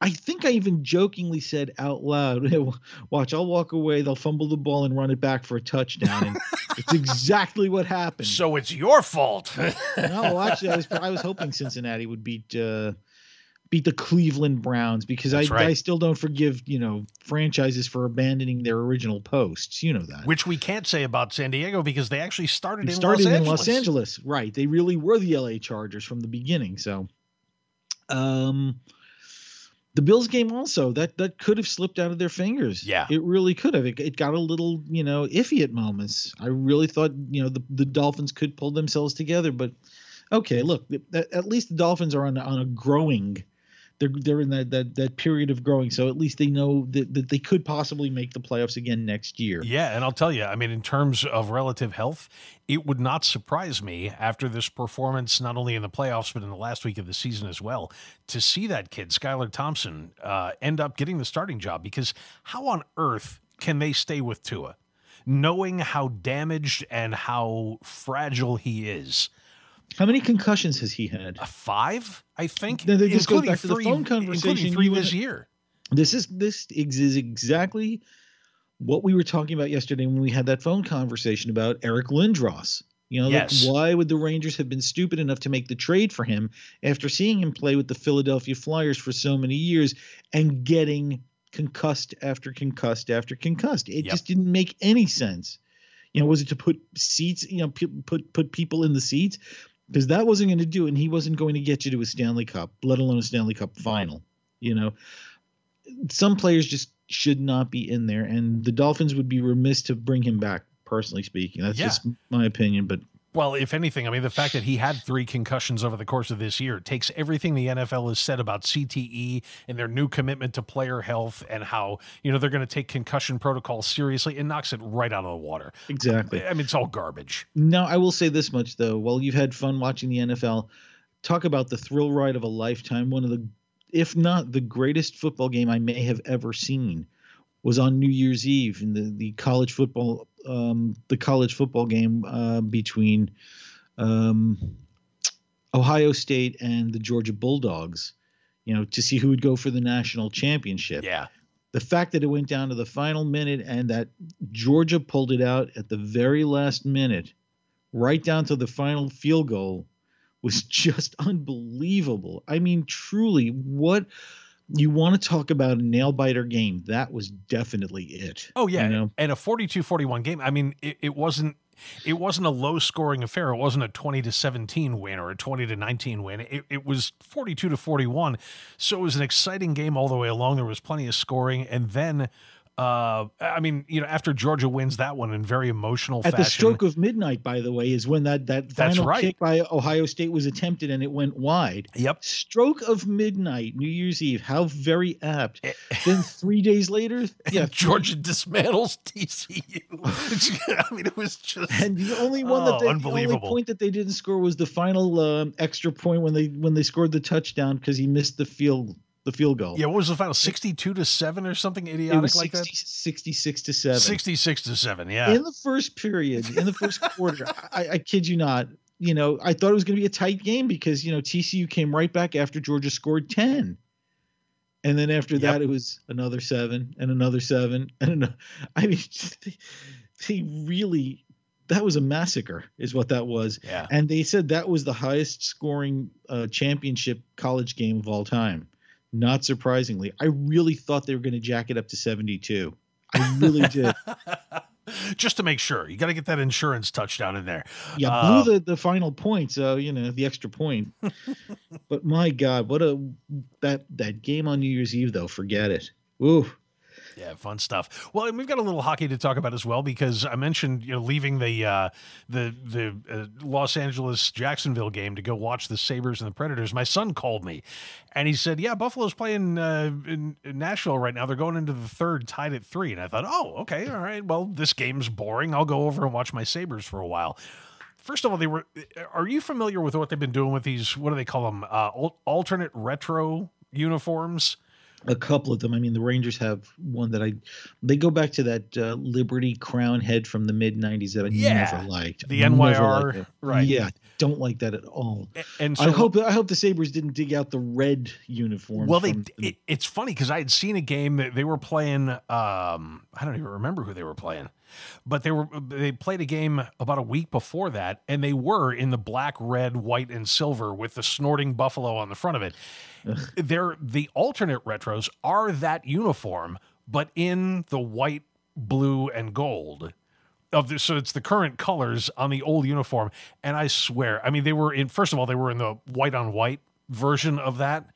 I think I even jokingly said out loud, "Watch, I'll walk away. They'll fumble the ball and run it back for a touchdown." And it's exactly what happened. So it's your fault. no, actually, I was I was hoping Cincinnati would beat uh, beat the Cleveland Browns because I right. I still don't forgive you know franchises for abandoning their original posts. You know that. Which we can't say about San Diego because they actually started in started Los in Angeles. Los Angeles, right? They really were the LA Chargers from the beginning. So, um, the Bills game also that that could have slipped out of their fingers. Yeah. it really could have. It, it got a little you know iffy at moments. I really thought you know the the Dolphins could pull themselves together, but okay, look, at, at least the Dolphins are on on a growing. They're, they're in that, that that period of growing, so at least they know that, that they could possibly make the playoffs again next year. Yeah, and I'll tell you, I mean, in terms of relative health, it would not surprise me after this performance, not only in the playoffs, but in the last week of the season as well, to see that kid, Skylar Thompson, uh, end up getting the starting job. Because how on earth can they stay with Tua? Knowing how damaged and how fragile he is. How many concussions has he had? A five, I think, Then this goes including back to the three, phone including conversation three this year. This is this is exactly what we were talking about yesterday when we had that phone conversation about Eric Lindros. You know, like, why would the Rangers have been stupid enough to make the trade for him after seeing him play with the Philadelphia Flyers for so many years and getting concussed after concussed after concussed? It Yep. just didn't make any sense. You know, was it to put seats, you know, p- put put people in the seats? Because that wasn't going to do it, and he wasn't going to get you to a Stanley Cup, let alone a Stanley Cup final. You know, some players just should not be in there, and the Dolphins would be remiss to bring him back. Personally speaking, that's Yeah. just my opinion. But Well, if anything, I mean, the fact that he had three concussions over the course of this year takes everything the NFL has said about CTE and their new commitment to player health and how, you know, they're going to take concussion protocol seriously and knocks it right out of the water. exactly. I mean, it's all garbage. Now, I will say this much though: while you've had fun watching the NFL, talk about the thrill ride of a lifetime. One of the, if not the greatest football game I may have ever seen, was on New Year's Eve in the the college football, um, the college football game uh, between um, Ohio State and the Georgia Bulldogs. You know, to see who would go for the national championship Yeah. the fact that it went down to the final minute and that Georgia pulled it out at the very last minute, right down to the final field goal, was just unbelievable. I mean, truly, what you want to talk about a nail biter game? That was definitely it. Oh, yeah. You know? And a 42 41 game. I mean, it, it wasn't. It wasn't a low scoring affair. It wasn't a 20 to 17 win or a 20 to 19 win. It, it was 42 to 41. So it was an exciting game all the way along. There was plenty of scoring. And then, uh, I mean, you know, after Georgia wins that one in very emotional At fashion. the stroke of midnight, by the way, is when that that That's final right. kick by Ohio State was attempted and it went wide. Yep. Stroke of midnight, New Year's Eve. How very apt. Eh, then three days later, yeah, Georgia dismantles TCU. I mean, it was just. And the only one that Oh, they, the only point that they didn't score was the final um, extra point when they when they scored the touchdown because he missed the field the field goal. Yeah, what was the final? 62 to 7 or something it idiotic was like that? 66 to seven. 66 to 7, yeah. In the first period, in the first quarter, I, I kid you not. You know, I thought it was going to be a tight game because you know TCU came right back after Georgia scored ten, and then after Yep. that it was another seven and another seven and another. I mean, they, they really that was a massacre, is what that was. yeah. And they said that was the highest scoring uh, championship college game of all time. Not surprisingly, I really thought they were going to jack it up to 72. I really did. Just to make sure. You got to get that insurance touchdown in there. Yeah, Uh, blew the, the final point, so you know the extra point. but my God, what a that that game on New Year's Eve though. Forget it. Ooh, Yeah, fun stuff. Well, and we've got a little hockey to talk about as well because I mentioned you know leaving the uh, the the uh, Los Angeles Jacksonville game to go watch the Sabres and the Predators. My son called me, and he said, "Yeah, Buffalo's playing uh, in, Nashville right now. They're going into the third, tied at three. And I thought, "Oh, okay, all right. Well, this game's boring. I'll go over and watch my Sabres for a while." First of all, they were. Are you familiar with what they've been doing with these? What do they call them? Uh, alternate retro uniforms a couple of them. I mean, the Rangers have one that I they go back to that uh, Liberty Crown head from the mid '90s that I Yeah, never liked. the NYR, liked right. Yeah, don't like that at all. A- And so I hope I hope the Sabres didn't dig out the red uniform. Well, they it, it's funny because I had seen a game that they were playing. Um, I don't even remember who they were playing, but they were they played a game about a week before that, and they were in the black, red, white, and silver with the snorting buffalo on the front of it. They're the alternate retros are that uniform, but in the white, blue, and gold. Of this, so it's the current colors on the old uniform, and I swear, I mean, they were in. First of all, they were in the white on white version of that,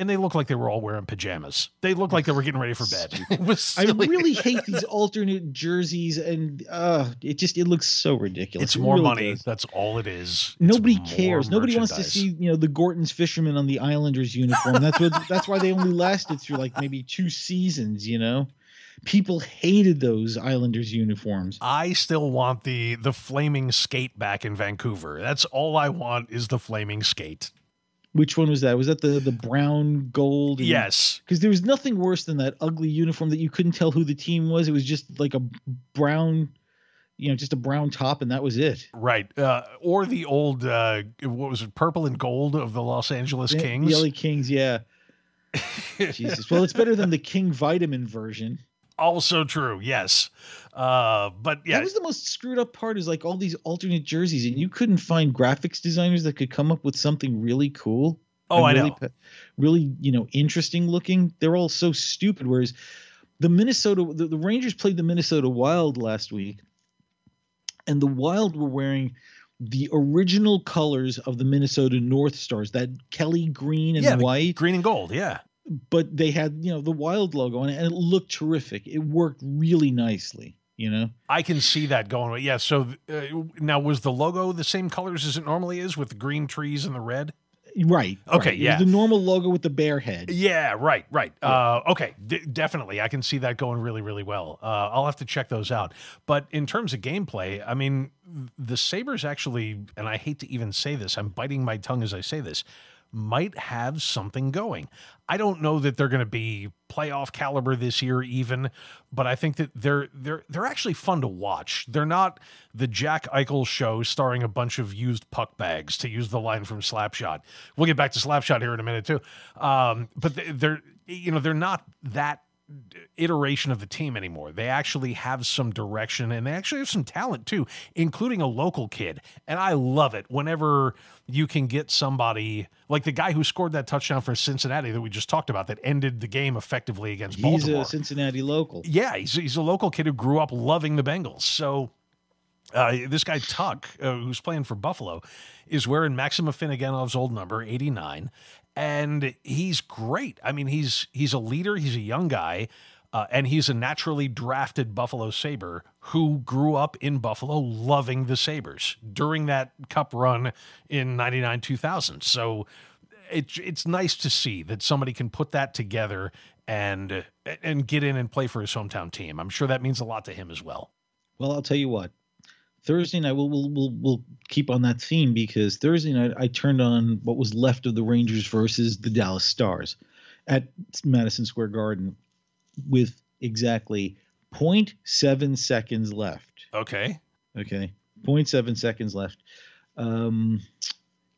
and they looked like they were all wearing pajamas. They looked like they were getting ready for bed. I really hate these alternate jerseys, and uh, it just it looks so ridiculous. It's It more really money. does. That's all it is. Nobody more cares. Nobody wants to see you know the Gorton's fishermen on the Islanders uniform. That's what. that's why they only lasted through like maybe two seasons. You know, people hated those Islanders uniforms. I still want the the flaming skate back in Vancouver. That's all I want is the flaming skate. Which one was that? Was that the the brown gold? and- Yes. because there was nothing worse than that ugly uniform that you couldn't tell who the team was. It was just like a brown, you know, just a brown top, and that was it. Right. Uh, or the old uh, what was it, purple and gold of the Los Angeles The- Kings. The LA Kings, yeah. Jesus. Well, it's better than the King Vitamin version. also true, yes. Uh, but yeah, That was the most screwed up part is like all these alternate jerseys, and you couldn't find graphics designers that could come up with something really cool. oh, I really, know. Really, you know, interesting looking. They're all so stupid. Whereas the Minnesota, the, the Rangers played the Minnesota Wild last week, and the Wild were wearing the original colors of the Minnesota North Stars, that Kelly green and Yeah, white. Green and gold, yeah. but they had you know the Wild logo on it, and it looked terrific. It worked really nicely. You know. I can see that going. Yeah. So uh, now was the logo the same colors as it normally is with the green trees and the red? Right. Okay, right. Yeah. The normal logo with the bear head. Yeah, right, right. Uh, okay, D- definitely. I can see that going really, really well. Uh, I'll have to check those out. But in terms of gameplay, I mean, the Sabres actually, and I hate to even say this, I'm biting my tongue as I say this, might have something going. I don't know that they're going to be playoff caliber this year, even, but I think that they're they're they're actually fun to watch. They're not the Jack Eichel show starring a bunch of used puck bags, to use the line from Slapshot. We'll get back to Slapshot here in a minute too. Um, but they- they're you know they're not that iteration of the team anymore. They actually have some direction and they actually have some talent too, including a local kid. And I love it whenever you can get somebody like the guy who scored that touchdown for Cincinnati that we just talked about that ended the game effectively against He's Baltimore. a Cincinnati local. Yeah, he's, he's a local kid who grew up loving the Bengals. So uh, this guy Tuch, uh, who's playing for Buffalo, is wearing Maxim Afinogenov's old number, 89, and he's great. I mean, he's he's a leader. He's a young guy. Uh, and he's a naturally drafted Buffalo Sabre who grew up in Buffalo loving the Sabres during that cup run in 99 2000. So it, it's nice to see that somebody can put that together and and get in and play for his hometown team. I'm sure that means a lot to him as well. Well, I'll tell you what. Thursday night we'll we'll we'll, we'll keep on that theme because Thursday night I turned on what was left of the Rangers versus the Dallas Stars at Madison Square Garden with exactly 0.7 seconds left. Okay. Okay. 0.7 seconds left. Um,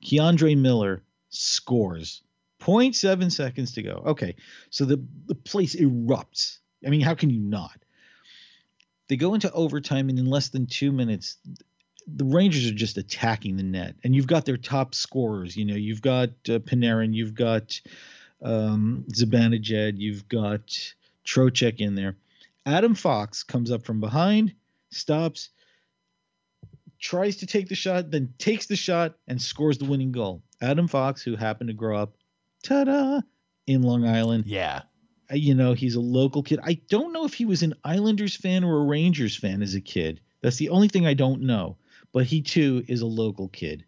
K'Andre Miller scores. 0.7 seconds to go. Okay. So the, the place erupts. I mean, how can you not? They go into overtime, and in less than two minutes, the Rangers are just attacking the net. And you've got their top scorers. You know, you've got uh, Panarin, you've got um, Zibanejad, you've got Trocheck in there. Adam Fox comes up from behind, stops, tries to take the shot, then takes the shot and scores the winning goal. Adam Fox, who happened to grow up, ta-da, in Long Island. Yeah. You know, he's a local kid. I don't know if he was an Islanders fan or a Rangers fan as a kid. That's the only thing I don't know. But he too is a local kid.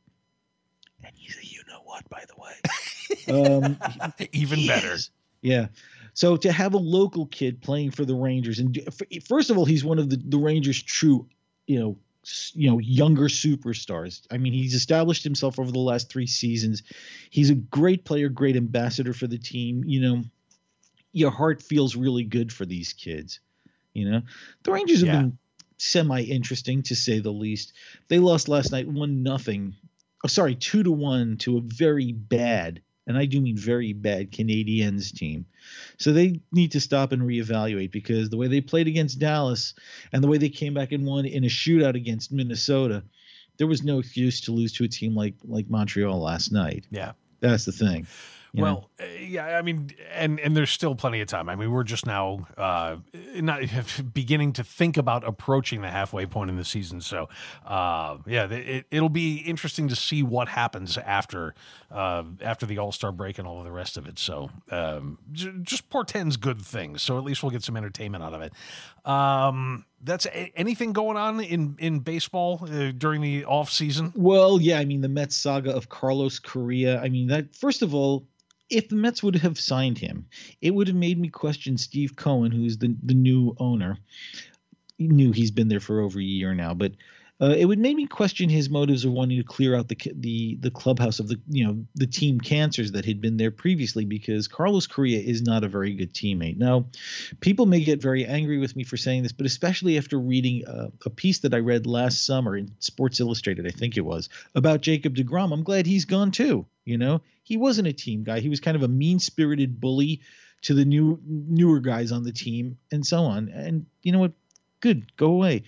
And he's a you know what, by the way. um, Even he better. is. Yeah. So to have a local kid playing for the Rangers, and first of all, he's one of the, the Rangers' true, you know, you know, younger superstars. I mean, he's established himself over the last three seasons. He's a great player, great ambassador for the team. You know, your heart feels really good for these kids. You know, the Rangers have Yeah. been semi interesting to say the least. They lost last night one nothing. Oh, sorry, two to one to a very bad, and I do mean very bad Canadiens team. So they need to stop and reevaluate because the way they played against Dallas and the way they came back and won in a shootout against Minnesota, there was no excuse to lose to a team like like Montreal last night. Yeah. That's the thing. You know? Well, uh, yeah, I mean, and and there's still plenty of time. I mean, we're just now uh, not beginning to think about approaching the halfway point in the season. So, uh, yeah, it, it'll be interesting to see what happens after uh, after the All Star break and all of the rest of it. So, um, j- just portends good things. So at least we'll get some entertainment out of it. Um, that's a- anything going on in in baseball uh, during the off season. Well, yeah, I mean the Mets saga of Carlos Correa. I mean that first of all, if the Mets would have signed him, it would have made me question Steve Cohen, who's the the new owner. He knew he's been there for over a year now, but uh, it would make me question his motives of wanting to clear out the the the clubhouse of the you know the team cancers that had been there previously because Carlos Correa is not a very good teammate. Now, people may get very angry with me for saying this, but especially after reading uh, a piece that I read last summer in Sports Illustrated, I think it was about Jacob Degrom. I'm glad he's gone too. You know, he wasn't a team guy. He was kind of a mean-spirited bully to the new newer guys on the team and so on. And you know what? Good, go away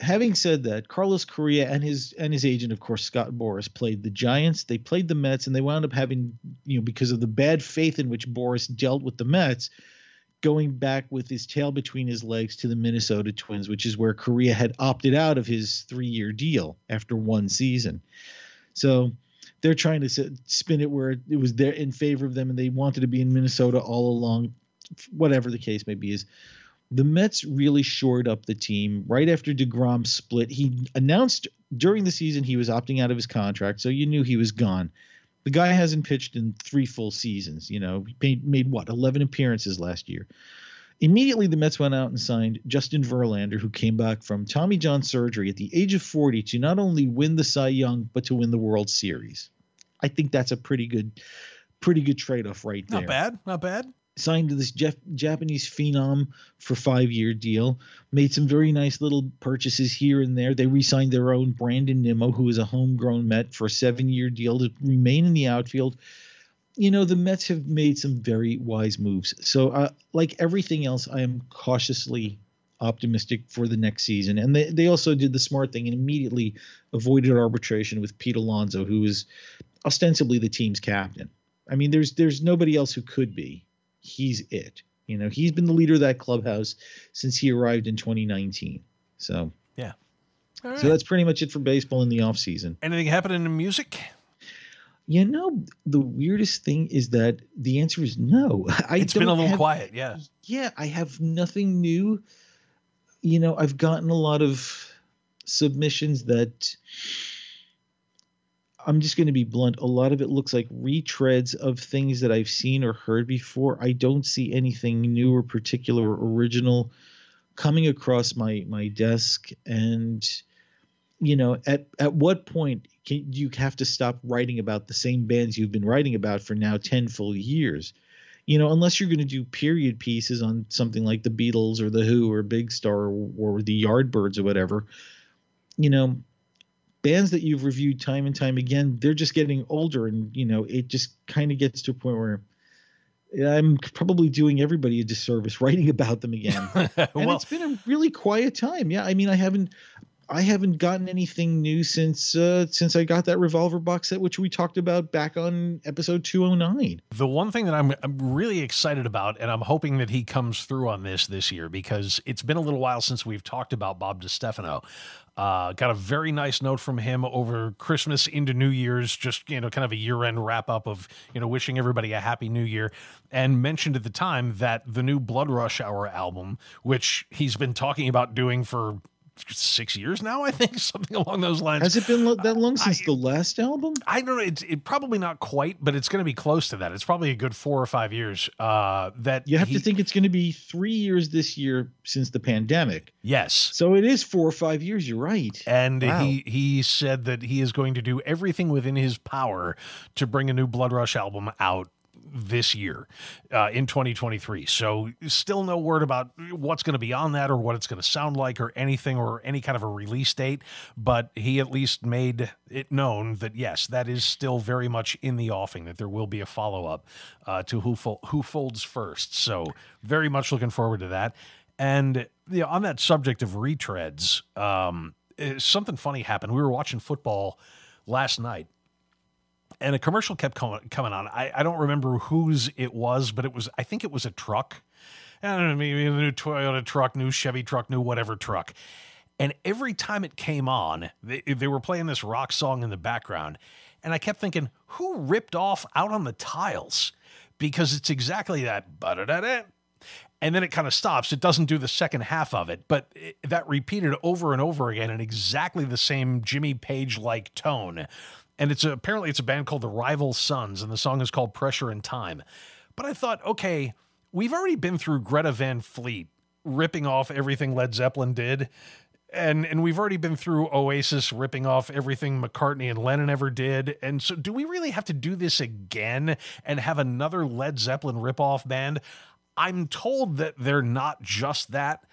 having said that, Carlos Correa and his and his agent, of course, Scott Boras, played the Giants. They played the Mets, and they wound up having, you know, because of the bad faith in which Boras dealt with the Mets, going back with his tail between his legs to the Minnesota Twins, which is where Correa had opted out of his three-year deal after one season. So they're trying to spin it where it was there in favor of them, and they wanted to be in Minnesota all along. Whatever the case may be, is the Mets really shored up the team right after DeGrom split. He announced during the season he was opting out of his contract, so you knew he was gone. The guy hasn't pitched in three full seasons. You know, he made, made what, 11 appearances last year. Immediately, the Mets went out and signed Justin Verlander, who came back from Tommy John surgery at the age of 40 to not only win the Cy Young, but to win the World Series. I think that's a pretty good, pretty good trade-off right there Not bad, not bad. Signed to this Japanese phenom for five year deal. Made some very nice little purchases here and there. They re-signed their own Brandon Nimmo, who is a homegrown Met, for a seven year deal to remain in the outfield. You know the Mets have made some very wise moves. So, uh, like everything else, I am cautiously optimistic for the next season. And they, they also did the smart thing and immediately avoided arbitration with Pete Alonso, who is ostensibly the team's captain. I mean, there's there's nobody else who could be he's it. You know, he's been the leader of that clubhouse since he arrived in 2019. So, All right. so that's pretty much it for baseball in the off season. Anything happening in music? You know, the weirdest thing is that the answer is no. I It's been a little have- quiet, yeah. Yeah, I have nothing new. You know, I've gotten a lot of submissions that I'm just going to be blunt. A lot of it looks like retreads of things that I've seen or heard before. I don't see anything new or particular or original coming across my my desk and you know at at what point can you have to stop writing about the same bands you've been writing about for now 10 full years you know unless you're going to do period pieces on something like the beatles or the who or big star or, or the yardbirds or whatever you know bands that you've reviewed time and time again they're just getting older and you know it just kind of gets to a point where i'm probably doing everybody a disservice writing about them again and well, it's been a really quiet time. Yeah, I mean, I haven't, I haven't gotten anything new since uh, since I got that revolver box set, which we talked about back on episode two hundred nine. the one thing that I'm, I'm really excited about, and I'm hoping that he comes through on this this year because it's been a little while since we've talked about Bob DiStefano. Uh, got a very nice note from him over Christmas into New Year's, just you know, kind of a year-end wrap-up of you know wishing everybody a happy New Year, and mentioned at the time that the new Blood Rush Hour album, which he's been talking about doing for six years now, I think something along those lines. Has it been lo- that long since I- the last album? I don't know. It's it, probably not quite, but it's going to be close to that. It's probably a good four or five years. Uh, that You have he- to think it's going to be three years this year since the pandemic. Yes, So it is four or five years. You're right. and Wow. he he said that he is going to do everything within his power to bring a new Blood Rush album out this year uh, in 2023. So still no word about what's going to be on that or what it's going to sound like or anything or any kind of a release date. But he at least made it known that yes, that is still very much in the offing. That there will be a follow up uh, to Who Fol- Who Folds First. So very much looking forward to that. And you know, on that subject of retreads, um, eh, something funny happened. We were watching football last night and a commercial kept coming, coming on. I, I don't remember whose it was, but it was, I think it was a truck. I don't know, maybe a new Toyota truck, new Chevy truck, new whatever truck. And every time it came on, they, they were playing this rock song in the background. And I kept thinking, who ripped off out on the tiles? Because it's exactly that. ba-da-da-da. And then it kind of stops. It doesn't do the second half of it, but it, that repeated over and over again in exactly the same Jimmy Page like tone and it's a, apparently it's a band called the Rival Sons, and the song is called Pressure and Time. But I thought, okay, we've already been through Greta Van Fleet ripping off everything Led Zeppelin did. And and we've already been through Oasis ripping off everything McCartney and Lennon ever did. And so do we really have to do this again and have another Led Zeppelin ripoff band? I'm told that they're not just that.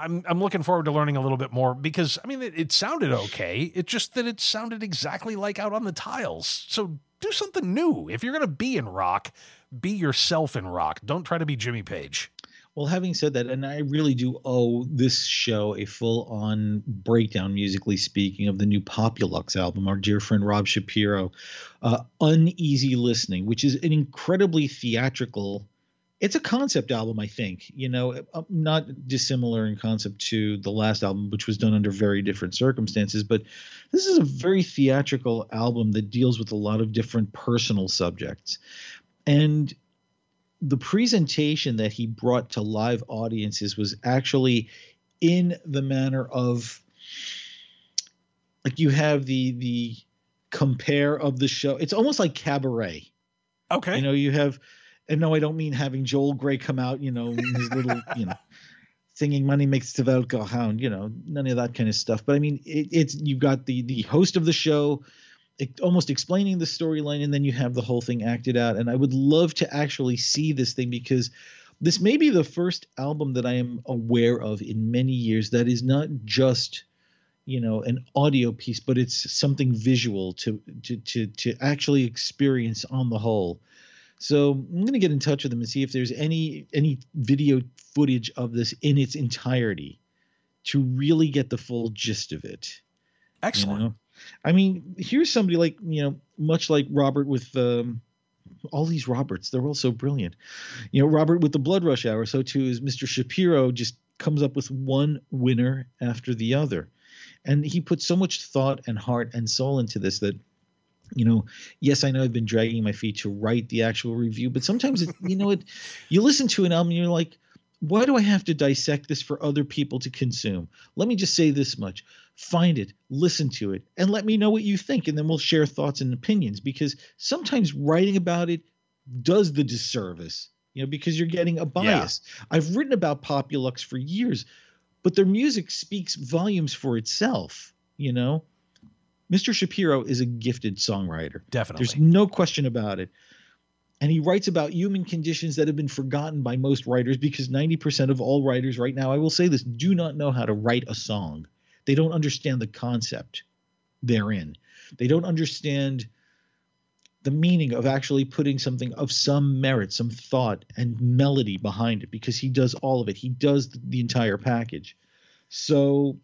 I'm I'm looking forward to learning a little bit more because I mean it, it sounded okay. It's just that it sounded exactly like out on the tiles. So do something new. If you're gonna be in rock, be yourself in rock. Don't try to be Jimmy Page. Well, having said that, and I really do owe this show a full on breakdown, musically speaking, of the new Populux album, our dear friend Rob Shapiro. Uh, Uneasy Listening, which is an incredibly theatrical it's a concept album, I think. You know, uh, not dissimilar in concept to the last album, which was done under very different circumstances. But this is a very theatrical album that deals with a lot of different personal subjects. And the presentation that he brought to live audiences was actually in the manner of like you have the the compare of the show. It's almost like cabaret. Okay. You know, you have and no, I don't mean having Joel Grey come out, you know, his little, you know, singing "Money Makes the Welt Go Hound," you know, none of that kind of stuff. But I mean, it, it's you've got the the host of the show, it, almost explaining the storyline, and then you have the whole thing acted out. And I would love to actually see this thing because this may be the first album that I am aware of in many years that is not just you know an audio piece but it's something visual to to to to actually experience on the whole so I'm going to get in touch with them and see if there's any any video footage of this in its entirety to really get the full gist of it. Excellent. You know? I mean, here's somebody like you know, much like Robert with um, all these Roberts. They're all so brilliant. You know, Robert with the Blood Rush Hour. So too is Mr. Shapiro. Just comes up with one winner after the other, and he put so much thought and heart and soul into this that you know, yes, I know I've been dragging my feet to write the actual review, but sometimes it, you know, it, you listen to an album and you're like, why do I have to dissect this for other people to consume? Let me just say this much. Find it, listen to it, and let me know what you think. And then we'll share thoughts and opinions because sometimes writing about it does the disservice, you know, because you're getting a bias. Yeah. I've written about Populux for years, but their music speaks volumes for itself, you know? Mr. Shapiro is a gifted songwriter. Definitely. There's no question about it. And he writes about human conditions that have been forgotten by most writers because 90% of all writers right now, I will say this, do not know how to write a song. They don't understand the concept therein. They don't understand the meaning of actually putting something of some merit, some thought and melody behind it because he does all of it. He does the entire package. So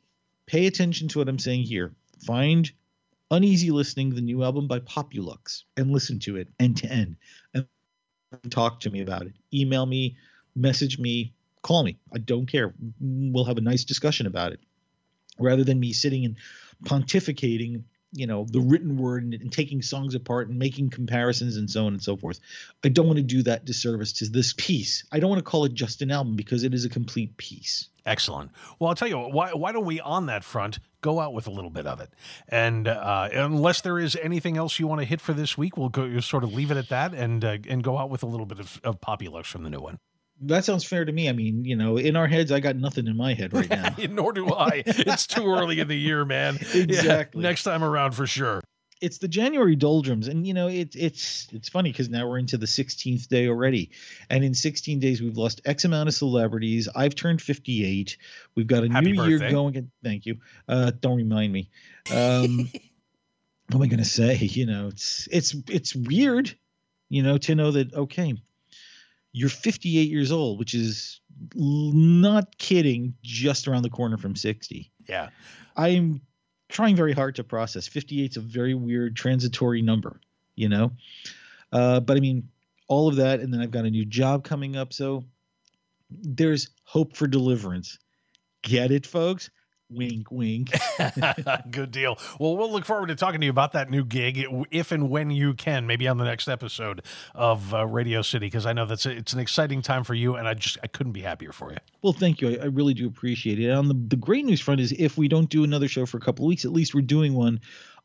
pay attention to what I'm saying here. Find Uneasy Listening, the new album by Populux, and listen to it end to end. And talk to me about it. Email me, message me, call me. I don't care. We'll have a nice discussion about it. Rather than me sitting and pontificating, you know, the written word and, and taking songs apart and making comparisons and so on and so forth. I don't want to do that disservice to this piece. I don't want to call it just an album because it is a complete piece. Excellent. Well, I'll tell you why, why don't we, on that front, go out with a little bit of it? And uh, unless there is anything else you want to hit for this week, we'll go sort of leave it at that and uh, and go out with a little bit of, of Populux from the new one. That sounds fair to me. I mean, you know, in our heads, I got nothing in my head right now. Nor do I. It's too early in the year, man. Exactly. Yeah, next time around for sure. it's the January doldrums, and you know it's it's it's funny because now we're into the 16th day already, and in 16 days we've lost X amount of celebrities. I've turned 58. We've got a Happy new year going. and- Thank you. Uh, don't remind me. Um, what am I gonna say? You know, it's it's it's weird, you know, to know that okay, you're 58 years old, which is not kidding, just around the corner from 60. Yeah. I'm trying very hard to process. 58 is a very weird transitory number, you know? Uh, but I mean, all of that, and then I've got a new job coming up. So there's hope for deliverance. Get it, folks? Wink, wink. Good deal. Well, we'll look forward to talking to you about that new gig if and when you can, maybe on the next episode of uh, Radio City, because I know that's a, it's an exciting time for you, and I just I couldn't be happier for you. Well, thank you. I, I really do appreciate it. On the, the great news front is if we don't do another show for a couple of weeks, at least we're doing one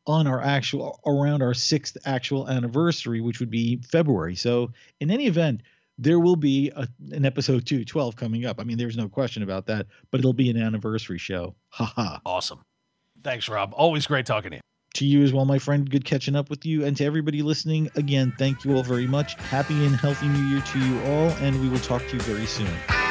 on our actual around our sixth actual anniversary, which would be February. So in any event, there will be a, an episode 212 coming up. I mean, there's no question about that, but it'll be an anniversary show. Ha ha. Awesome. Thanks, Rob. Always great talking to you. To you as well, my friend. Good catching up with you. And to everybody listening, again, thank you all very much. Happy and healthy new year to you all. And we will talk to you very soon.